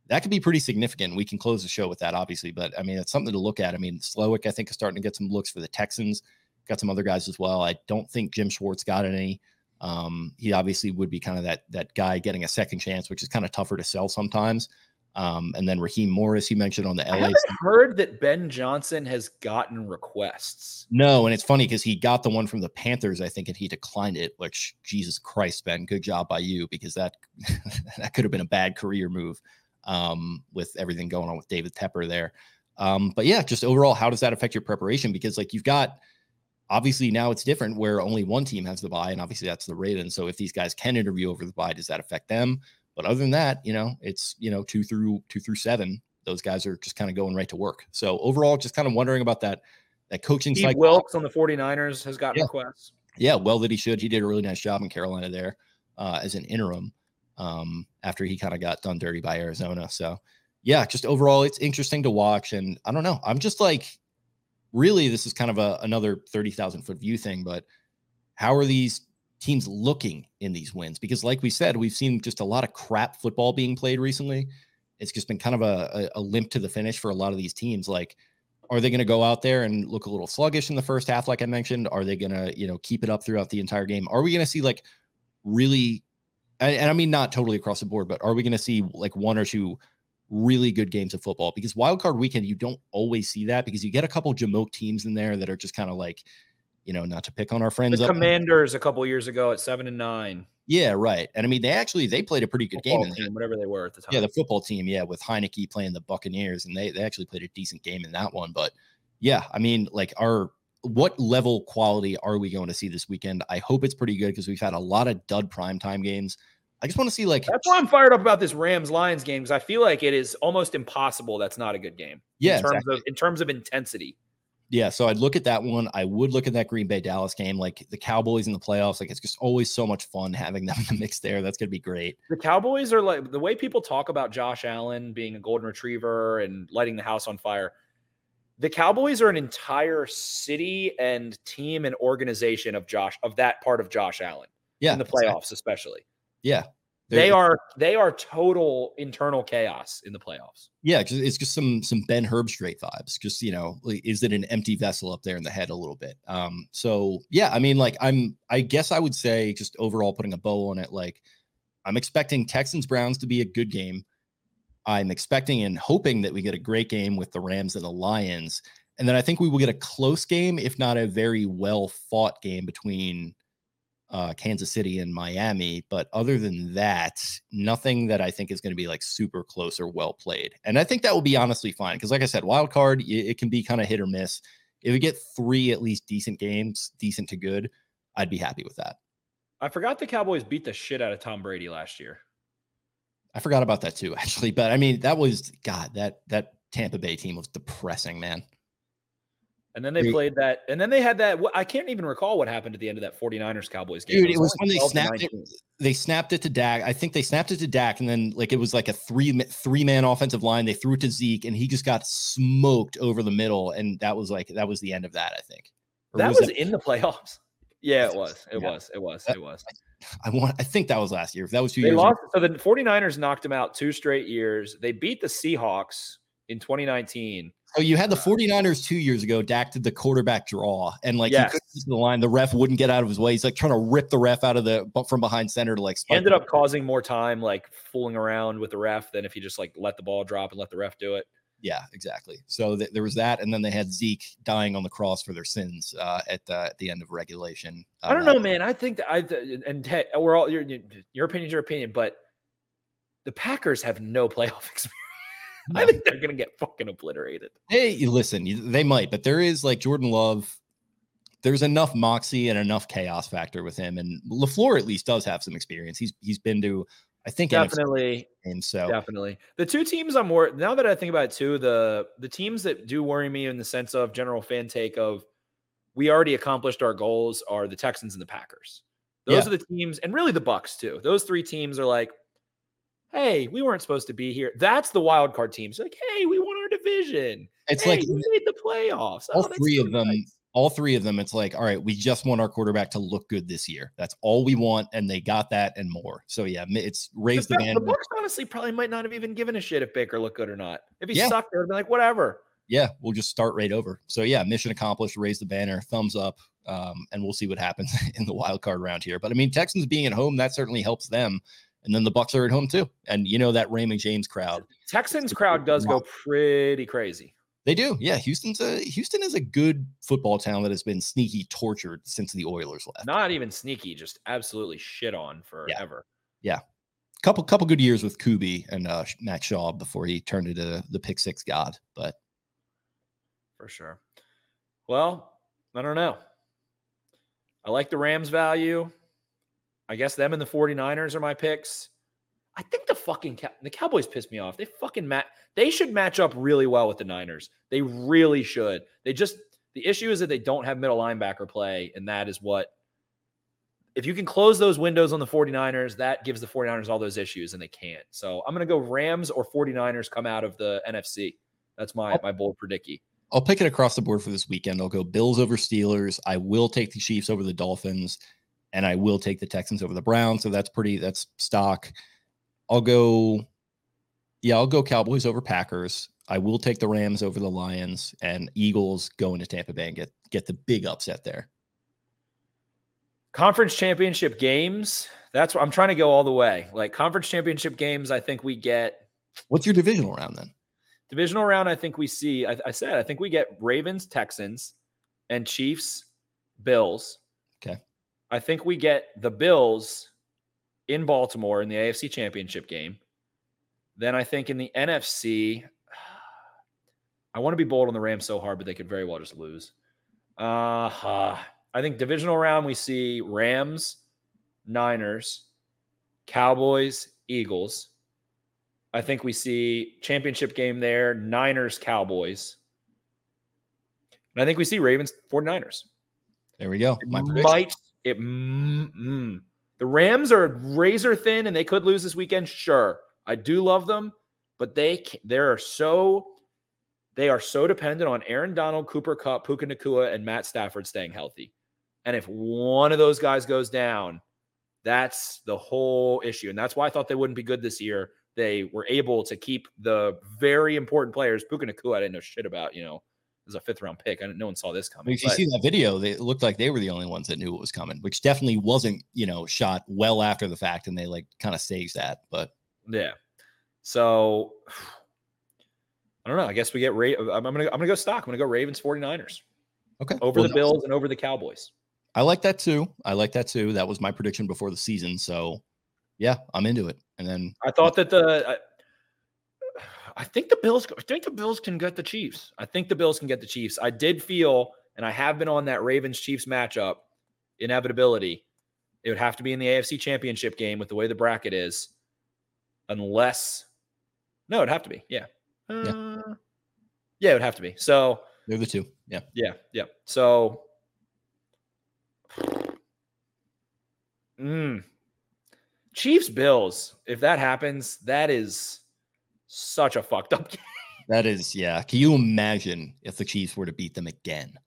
That could be pretty significant. We can close the show with that, obviously, but I mean, it's something to look at. I mean, Slowik, I think, is starting to get some looks for the Texans. Got some other guys as well. I don't think Jim Schwartz got any. Um, he obviously would be kind of that that guy getting a second chance, which is kind of tougher to sell sometimes. Um, and then Raheem Morris, he mentioned on the I LA. haven't heard that Ben Johnson has gotten requests. No, and it's funny because he got the one from the Panthers, I think, and he declined it. Which Jesus Christ, Ben, good job by you because that that could have been a bad career move um, with everything going on with David Tepper there. Um, but yeah, just overall, how does that affect your preparation? Because like you've got obviously now it's different where only one team has the bye, and obviously that's the Ravens. So if these guys can interview over the bye, does that affect them? But other than that, you know, it's you know two through two through seven. Those guys are just kind of going right to work. So overall, just kind of wondering about that that coaching Steve cycle. Wilks on the 49ers has gotten Yeah. requests. Yeah, well that he should. He did a really nice job in Carolina there uh, as an interim um, after he kind of got done dirty by Arizona. So yeah, just overall, it's interesting to watch. And I don't know, I'm just like, really, this is kind of a another thirty thousand foot view thing. But how are these teams looking in these wins? Because like we said, we've seen just a lot of crap football being played recently. It's just been kind of a, a, a limp to the finish for a lot of these teams. Like are they going to go out there and look a little sluggish in the first half like i mentioned are they going to you know keep it up throughout the entire game are we going to see like really and, and i mean not totally across the board but are we going to see like one or two really good games of football because wild card weekend you don't always see that because you get a couple jamoke teams in there that are just kind of like you know, not to pick on our friends. The up- Commanders a couple years ago at seven and nine. yeah, right. And I mean, they actually they played a pretty good game. In that. whatever they were at the time. Yeah, the football team. Yeah, with Heinicke playing the Buccaneers, and they they actually played a decent game in that one. But yeah, I mean, like our what level quality are we going to see this weekend? I hope it's pretty good because we've had a lot of dud primetime games. I just want to see like That's why I'm fired up about this Rams Lions game because I feel like it is almost impossible. That's not a good game. yeah, in terms exactly. of in terms of intensity. Yeah, so I'd look at that one. I would look at that Green Bay Dallas game, like the Cowboys in the playoffs. Like it's just always so much fun having them in the mix there. That's gonna be great. The Cowboys are like the way people talk about Josh Allen being a golden retriever and lighting the house on fire. The Cowboys are an entire city and team and organization of Josh of that part of Josh Allen Yeah, in the exactly. playoffs, especially. Yeah, They They're- they are total internal chaos in the playoffs. Yeah, 'cause it's just some some Ben Herbstreit vibes. Just you know, like, is it an empty vessel up there in the head a little bit? Um, so yeah, I mean, like I'm, I guess I would say just overall putting a bow on it, like I'm expecting Texans Browns to be a good game. I'm expecting and hoping that we get a great game with the Rams and the Lions, and then I think we will get a close game, if not a very well fought game between uh, Kansas City and Miami. But other than that, nothing that I think is going to be like super close or well played. And I think that will be honestly fine because, like I said, wild card y- it can be kind of hit or miss. If we get three at least decent games, decent to good, I'd be happy with that. I forgot the Cowboys beat the shit out of Tom Brady last year. I forgot about that too, actually. But I mean, that was God. That that Tampa Bay team was depressing, man. And then they Dude. played that, and then they had that. I can't even recall what happened at the end of that 49ers Cowboys game. Dude, it was when only they 12 to snapped it. They snapped it to Dak. I think they snapped it to Dak, and then like it was like a three three man offensive line. They threw it to Zeke, and he just got smoked over the middle, and that was like that was the end of that. I think. Or That was in the playoffs. Yeah, it was. It Yeah. was. It was. It was. I want. I think that was last year. If that was two They years. ago- lost. So the 49ers knocked them out two straight years. They beat the Seahawks in 2019. So you had the 49ers two years ago. Dak did the quarterback draw, and like Yes. he couldn't the line. The ref wouldn't get out of his way. He's like trying to rip the ref out of the from behind center to like. He ended up causing more time, like fooling around with the ref, than if he just like let the ball drop and let the ref do it. Yeah, exactly. So th- there was that, and then they had Zeke dying on the cross for their sins uh, at the at the end of regulation. I don't Uh, know, man. I think that I and hey, we're all your your opinion's your opinion, but the Packers have no playoff experience. I think they're gonna get fucking obliterated. Hey, listen, they might, but there is like Jordan Love. There's enough moxie and enough chaos factor with him, and LaFleur at least does have some experience. He's he's been to, I think, Definitely, games. So definitely. The two teams I'm more now that I think about it too, the the teams that do worry me in the sense of general fan take of we already accomplished our goals are the Texans and the Packers. Those Yeah. are the teams, and really the Bucks too. Those three teams are like, hey, we weren't supposed to be here. That's the wild card team. teams. Like, hey, we won our division. it's hey, like we made the playoffs. all Oh, three so of them nice. all three of them it's like all right we just want our quarterback to look good this year that's all we want and they got that and more so yeah it's raised the The, band the Bucks honestly probably might not have even given a shit if Baker looked good or not. If he Yeah. sucked, they would have been like, whatever. yeah we'll just start right over so yeah mission accomplished raise the banner thumbs up um, and we'll see what happens in the wild card round here but i mean texans being at home that certainly helps them and then the bucks are at home too and you know that raymond james crowd Texans crowd does go pretty crazy. they do yeah houston's a houston is a good football town that has been sneaky tortured since the oilers left Not even sneaky, just absolutely shit on forever. Yeah. Couple couple good years with Kubi and uh, Matt Schaub before he turned into the pick six god. But For sure. Well, I don't know. I like the Rams value. I guess them and the 49ers are my picks. I think the fucking Cow- the Cowboys piss me off. They fucking mat they should match up really well with the Niners. They really should. They just the issue is that they don't have middle linebacker play, and that is what if you can close those windows on the 49ers, that gives the 49ers all those issues, and they can't. So I'm gonna go Rams or 49ers come out of the NFC. That's my my bold predicky. I'll pick it across the board for this weekend. I'll go Bills over Steelers. I will take the Chiefs over the Dolphins, and I will take the Texans over the Browns. So that's pretty that's stock. I'll go, yeah, I'll go Cowboys over Packers. I will take the Rams over the Lions and Eagles going to Tampa Bay and get get the big upset there. Conference championship games. That's what I'm trying to go all the way. Like conference championship games, I think we get What's your divisional round then? divisional round. I think we see. I, I said I think we get Ravens, Texans, and Chiefs, Bills. Okay. I think we get the Bills in Baltimore in the AFC Championship game. Then I think in the NFC, I want to be bold on the Rams so hard, but they could very well just lose. Uh, I think divisional round we see Rams, Niners, Cowboys, Eagles. I think we see championship game there, Niners, Cowboys. And I think we see Ravens, 49ers. There we go. My prediction. might it mm, mm. the Rams are razor thin and they could lose this weekend. Sure, I do love them, but they they are so they are so dependent on Aaron Donald, Cooper Kupp, Puka Nacua, and Matt Stafford staying healthy. And if one of those guys goes down, that's the whole issue. And that's why I thought they wouldn't be good this year. They were able to keep the very important players. Puka Nacua, I didn't know shit about, you know, as a fifth round pick. I didn't, no one saw this coming. If you but- see that video, they it looked like they were the only ones that knew what was coming, which definitely wasn't, you know, shot well after the fact, and they like kind of staged that. But Yeah. So I don't know. I guess we get Ra- I'm I'm gonna I'm gonna go stock. I'm gonna go Ravens 49ers okay, over Well, the Bills and over the Cowboys. I like that too. I like that too. That was my prediction before the season. So yeah, I'm into it. And then I thought that the I, think the Bills I think the Bills can get the Chiefs. I think the Bills can get the Chiefs. I did feel and I have been on that Ravens Chiefs matchup inevitability. It would have to be in the AFC Championship game with the way the bracket is unless No, it'd have to be. Yeah. Uh, yeah, it would have to be. So they're the two. Yeah. Yeah, yeah. So, mm, Chiefs Bills. If that happens, that is such a fucked up. Game. That is, yeah. Can you imagine if the Chiefs were to beat them again?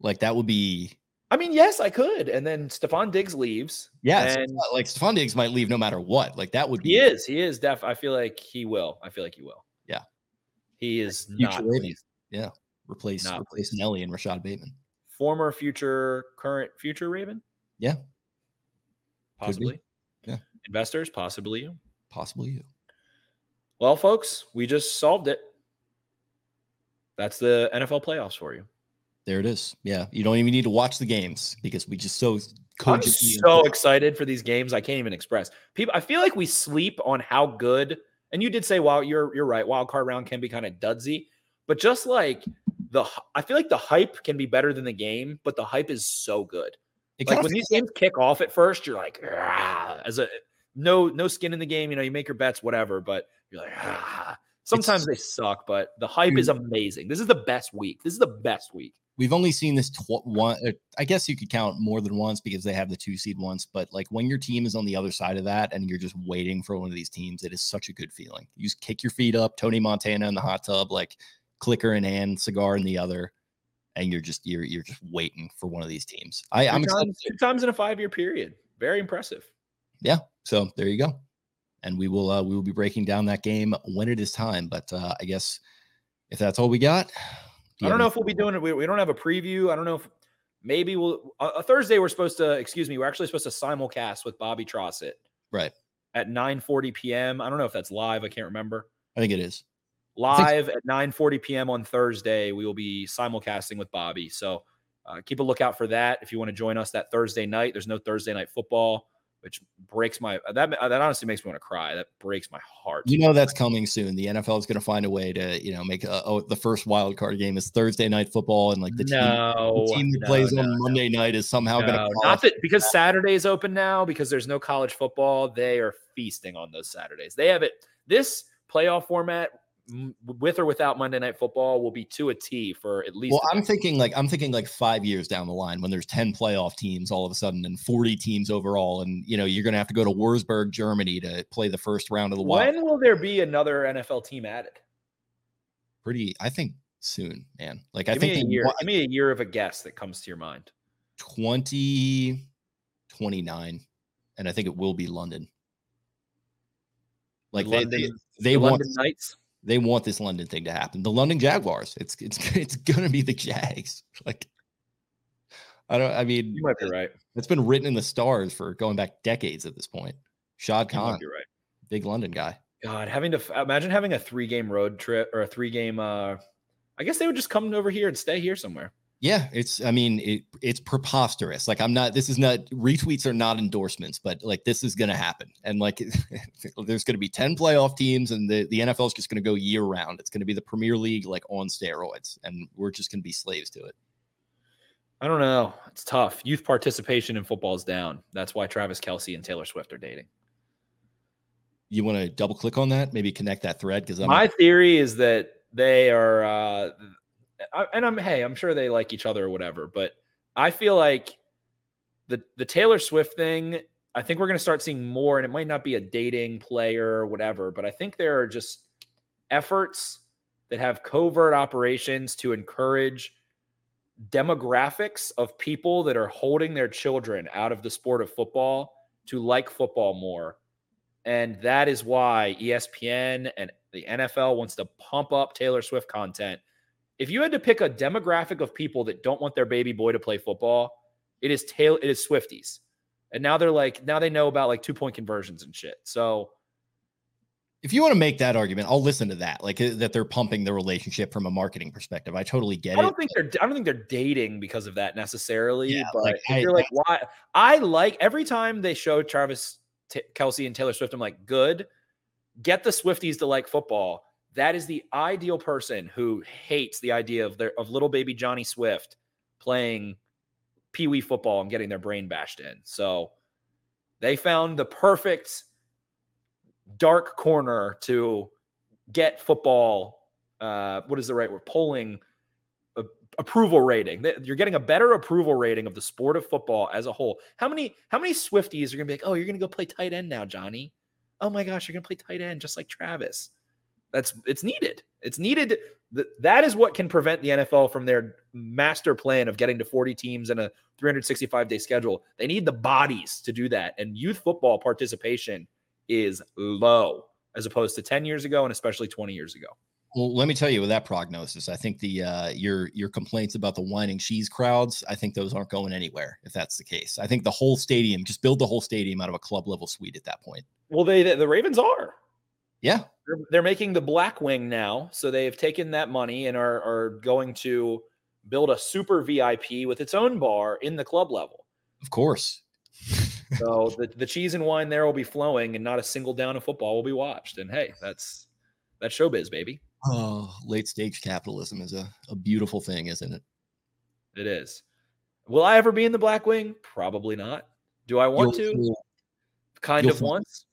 Like that would be I mean, yes, I could. And then Stefon Diggs leaves. yeah, and like Stefon Diggs might leave no matter what. Like that would be he is. He is def. I feel like he will. I feel like he will. Yeah. He is not pleased. replace Not replace pleased. Nelly and Rashod Bateman. former, future, current, future Raven. Yeah. Possibly. Yeah. investors, possibly you. Possibly you. Well, folks, we just solved it. That's the NFL playoffs for you. There it is. Yeah. You don't even need to watch the games because we just so I'm so excited for these games. I can't even express. People, I feel like we sleep on how good. And you did say, "Wow, you're you're right. Wild card round can be kind of dudsy, but just like the, i feel like the hype can be better than the game, but the hype is so good. it Like when these games kick off at first, you're like, "Ah," as a no no skin in the game. You know, you make your bets, whatever, but you're like, ah. sometimes they suck, but the hype is amazing. This is the best week. This is the best week. we've only seen this tw- one. uh, I guess you could count more than once because they have the two seed once. But like when your team is on the other side of that and you're just waiting for one of these teams, it is such a good feeling. You just kick your feet up, Tony Montana in the hot tub, like clicker in hand, cigar in the other, and you're just you're you're just waiting for one of these teams. I, I'm two, excited. two times in a five year period. Very impressive. Yeah, so there you go. And we will uh, we will be breaking down that game when it is time. But uh, I guess if that's all we got, do I don't know if we'll be doing it. We, we don't have a preview. I don't know if maybe we'll a, a Thursday. We're supposed to. Excuse me. We're actually supposed to simulcast with Bobby Trossett right. at 9:40 p.m. I don't know if that's live. I can't remember. I think it is. Live at 9:40 p.m. on Thursday, we will be simulcasting with Bobby. So uh, keep a lookout for that. If you want to join us that Thursday night, there's no Thursday night football, which breaks my uh, that that honestly makes me want to cry. That breaks my heart. You know that's coming soon. The NFL is going to find a way to you know make a, oh the first wild card game is Thursday night football and like the team the team that no, plays no, on no. Monday night is somehow going to not that because Saturday's open now because there's no college football. They are feasting on those Saturdays. They have it. This playoff format, with or without Monday Night Football, will be to a T for at least. Well, I'm thinking like I'm thinking like five years down the line when there's 10 playoff teams all of a sudden and 40 teams overall, and you know you're going to have to go to Wurzburg, Germany to play the first round of the wild. when will there be another NFL team added? Pretty, I think soon, man. Like I think a year. wa- Give me a year of a guess that comes to your mind. 2029, and I think it will be London. Like they, they, they The want London Knights. They want this London thing to happen. The London Jaguars. It's it's it's gonna be the Jags. Like I don't. I mean, You might be right. it's been written in the stars for going back decades at this point. Shad You might Khan, be right. big London guy. God, having to imagine having a three game road trip or a three game. uh I guess they would just come over here and stay here somewhere. Yeah, it's I mean it it's preposterous. Like I'm not this is not retweets are not endorsements, but like this is going to happen. And like there's going to be 10 playoff teams and the the NFL is just going to go year round. It's going to be the Premier League like on steroids and we're just going to be slaves to it. I don't know. It's tough. Youth participation in football is down. That's why Travis Kelce and Taylor Swift are dating. You want to double click on that? Maybe connect that thread because my theory is that they are uh, And I'm hey, I'm sure they like each other or whatever, but I feel like the the Taylor Swift thing, I think we're going to start seeing more and it might not be a dating player or whatever, but I think there are just efforts that have covert operations to encourage demographics of people that are holding their children out of the sport of football to like football more. And that is why ESPN and the NFL wants to pump up Taylor Swift content if you had to pick a demographic of people that don't want their baby boy to play football, it is tail it is Swifties. And now they're like now they know about like two point conversions and shit. So if you want to make that argument, I'll listen to that. Like uh, that they're pumping the relationship from a marketing perspective. I totally get it. I don't it. think they're I don't think they're dating because of that necessarily. Yeah, but like, if I- you're like, why? I like every time they show Travis T- Kelce and Taylor Swift. I'm like, good. Get the Swifties to like football. That is the ideal person who hates the idea of their of little baby Johnny Swift playing pee wee football and getting their brain bashed in. So they found the perfect dark corner to get football. Uh, what is the right word? Polling a- approval rating. You're getting a better approval rating of the sport of football as a whole. How many how many Swifties are gonna be like, oh, you're gonna go play tight end now, Johnny? Oh my gosh, you're gonna play tight end just like Travis. That's it's needed. It's needed. Th- That is what can prevent the NFL from their master plan of getting to 40 teams and a 365 day schedule. They need the bodies to do that. And youth football participation is low as opposed to 10 years ago and especially 20 years ago. Well, let me tell you with that prognosis, I think the uh, your your complaints about the whining cheese crowds, I think those aren't going anywhere if that's the case. I think the whole stadium, just build the whole stadium out of a club level suite at that point. Well, they the Ravens are. Yeah, They're, they're making the Black Wing now, so they have taken that money and are are going to build a super VIP with its own bar in the club level. of course. So the, the cheese and wine there will be flowing, and not a single down of football will be watched. And hey, that's that's showbiz, baby. Oh, late stage capitalism is a, a beautiful thing, isn't it? It is. Will I ever be in the Black Wing? Probably not. Do I want You'll- to? Kind of once.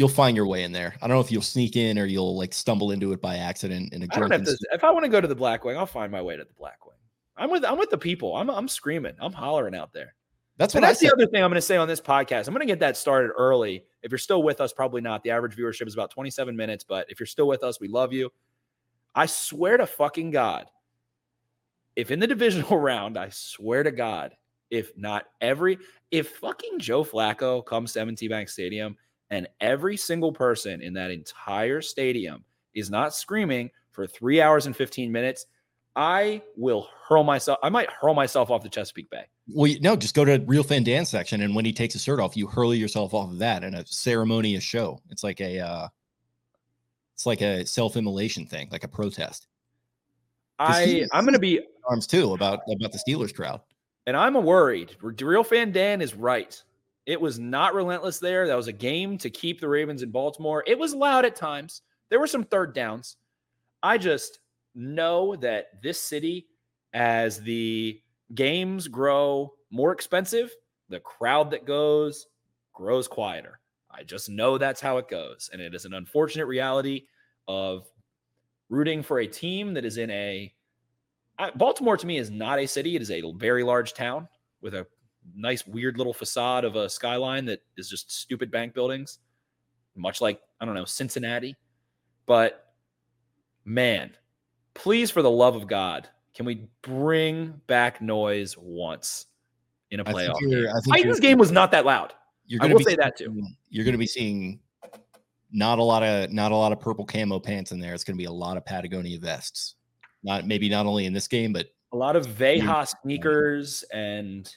You'll find your way in there. I don't know if you'll sneak in or you'll like stumble into it by accident in a I don't have to. If I want to go to the Black Wing, I'll find my way to the Black Wing. I'm with I'm with the people. I'm I'm screaming. I'm hollering out there. That's And what I that's the other thing I'm going to say on this podcast. I'm going to get that started early. If you're still with us, probably not. The average viewership is about 27 minutes, but if you're still with us, we love you. I swear to fucking God, if in the divisional round, I swear to God, if not every, if fucking Joe Flacco comes to M&T Bank Stadium and every single person in that entire stadium is not screaming for three hours and 15 minutes, I will hurl myself. I might hurl myself off the Chesapeake Bay. Well, you- no, just go to Real Fan Dan section, and when he takes his shirt off, you hurl yourself off of that in a ceremonious show. It's like a, uh, it's like a self-immolation thing, like a protest. I I'm going to be Arms too about about the Steelers crowd. And I'm worried. Real fan Dan is right. It was not relentless there. That was a game to keep the Ravens in Baltimore. It was loud at times. There were some third downs. I just know that this city, as the games grow more expensive, the crowd that goes grows quieter. I just know that's how it goes. And it is an unfortunate reality of rooting for a team that is in a Baltimore to me is not a city. It is a very large town with a nice, weird little facade of a skyline that is just stupid bank buildings, much like, I don't know, Cincinnati. But man, please, for the love of God, can we bring back noise once in a I playoff you're- game? I Titans game was not that loud. You're I gonna will be say that too. You're going to be seeing not a lot of not a lot of purple camo pants in there. It's going to be a lot of Patagonia vests. Not maybe not only in this game, but A lot of Veja sneakers and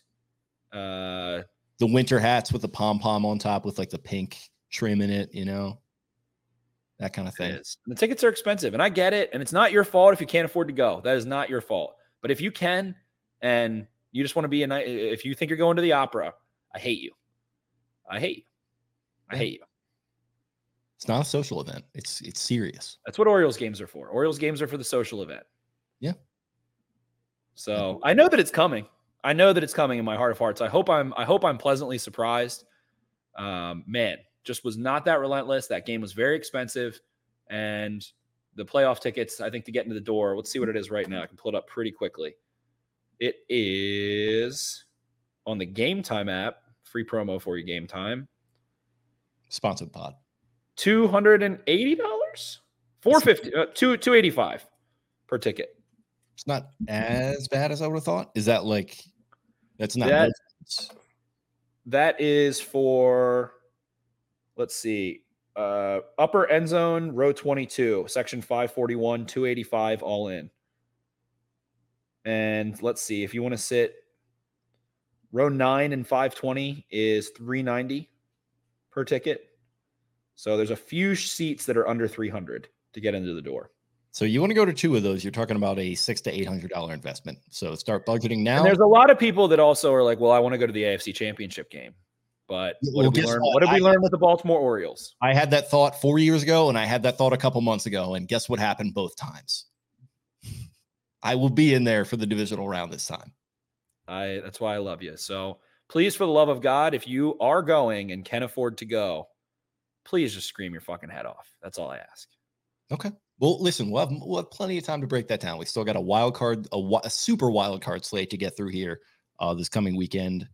uh, the winter hats with the pom pom on top with like the pink trim in it. You know, that kind of thing. The tickets are expensive, and I get it. And it's not your fault if you can't afford to go. That is not your fault. But if you can, and you just want to be a night. If you think you're going to the opera, I hate you. I hate you. I hate you. It's not a social event. It's it's serious. That's what Orioles games are for. Orioles games are for the social event. Yeah. So I know that it's coming. I know that it's coming in my heart of hearts. I hope I'm I hope I'm pleasantly surprised. Um, man, just was not that relentless. That game was very expensive, and the playoff tickets. I think to get into the door. Let's see what it is right now. I can pull it up pretty quickly. It is on the Game Time app. Free promo for you, Game Time. Sponsored pod. Two hundred and eighty dollars, four fifty, uh, two two eighty five per ticket. It's not as bad as I would have thought. Is that like that's not That- That is for, let's see, uh, upper end zone, row 22, section 541, 285, all in. And let's see, if you want to sit, row 9 and 520 is 390 per ticket. So there's a few seats that are under 300 to get into the door. So you want to go to two of those, you're talking about a six to eight hundred dollar investment. So start budgeting now. And there's a lot of people that also are like, well, I want to go to the AFC championship game. But what well, did we learn? what? What did we I- learn with the Baltimore Orioles? I had that thought four years ago, and I had that thought a couple months ago, and guess what happened both times? I will be in there for the divisional round this time. I that's why I love you. So please, for the love of God, if you are going and can afford to go, please just scream your fucking head off. That's all I ask. Okay. Well, listen, we'll have, we'll have plenty of time to break that down. We still got a wild card, a, a super wild card slate to get through here uh, this coming weekend.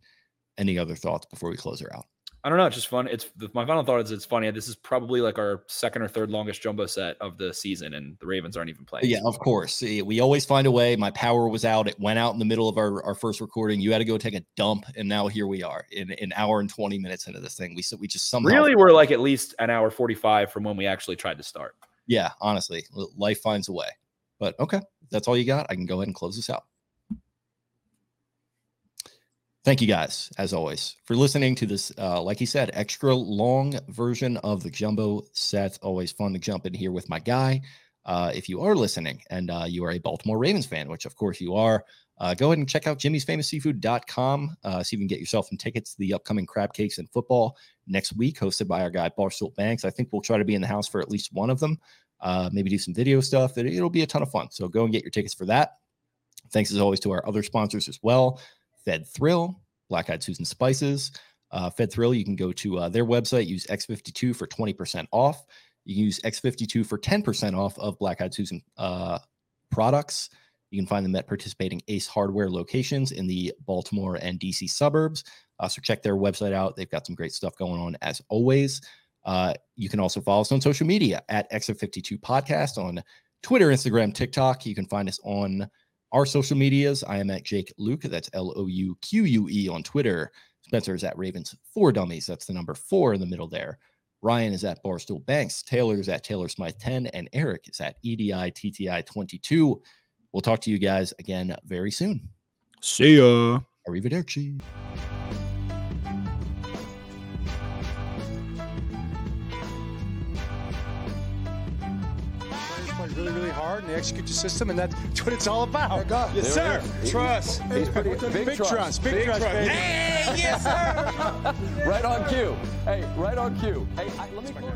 Any other thoughts before we close her out? I don't know. It's just fun. It's my final thought is it's funny. This is probably like our second or third longest jumbo set of the season, and the Ravens aren't even playing. Yeah, of course. We always find a way. My power was out. It went out in the middle of our, our first recording. You had to go take a dump, and now here we are in an hour and 20 minutes into this thing. We we just somehow Really, we're like at least an hour 45 from when we actually tried to start. Yeah, honestly, life finds a way. But okay, that's all you got. I can go ahead and close this out. Thank you guys, as always, for listening to this, uh, like he said, extra long version of the jumbo set. Always fun to jump in here with my guy. Uh, if you are listening and uh, you are a Baltimore Ravens fan, which of course you are, uh, go ahead and check out jimmy's jimmy'sfamousseafood.com. Uh, see if you can get yourself some tickets to the upcoming crab cakes and football next week, hosted by our guy Barstool Banks. I think we'll try to be in the house for at least one of them. Uh, maybe do some video stuff. It, it'll be a ton of fun. So go and get your tickets for that. Thanks as always to our other sponsors as well. Fed Thrill, Black Eyed Susan Spices. Uh, Fed Thrill, you can go to uh, their website, use X52 for 20% off. You can use X52 for 10% off of Black Eyed Susan uh, products. You can find them at participating Ace Hardware locations in the Baltimore and DC suburbs. Uh, so check their website out. They've got some great stuff going on as always. Uh, you can also follow us on social media at X52 Podcast on Twitter, Instagram, TikTok. You can find us on our social medias. I am at Jake Louque. That's L O U Q U E on Twitter. Spencer is at Ravens for Dummies. That's the number four in the middle there. Ryan is at Barstool Banks. Taylor is at Taylor Smyth 10. And Eric is at EDI TTI 22. We'll talk to you guys again very soon. See ya. Arrivederci. Players play really, really hard and they execute the system, and that's what it's all about. Yes, sir. Trust. He's pretty Big, big, trust, big, Big trust, trust. baby. Hey, yes, sir. Right on cue. Hey, right on cue. Hey, I, let me.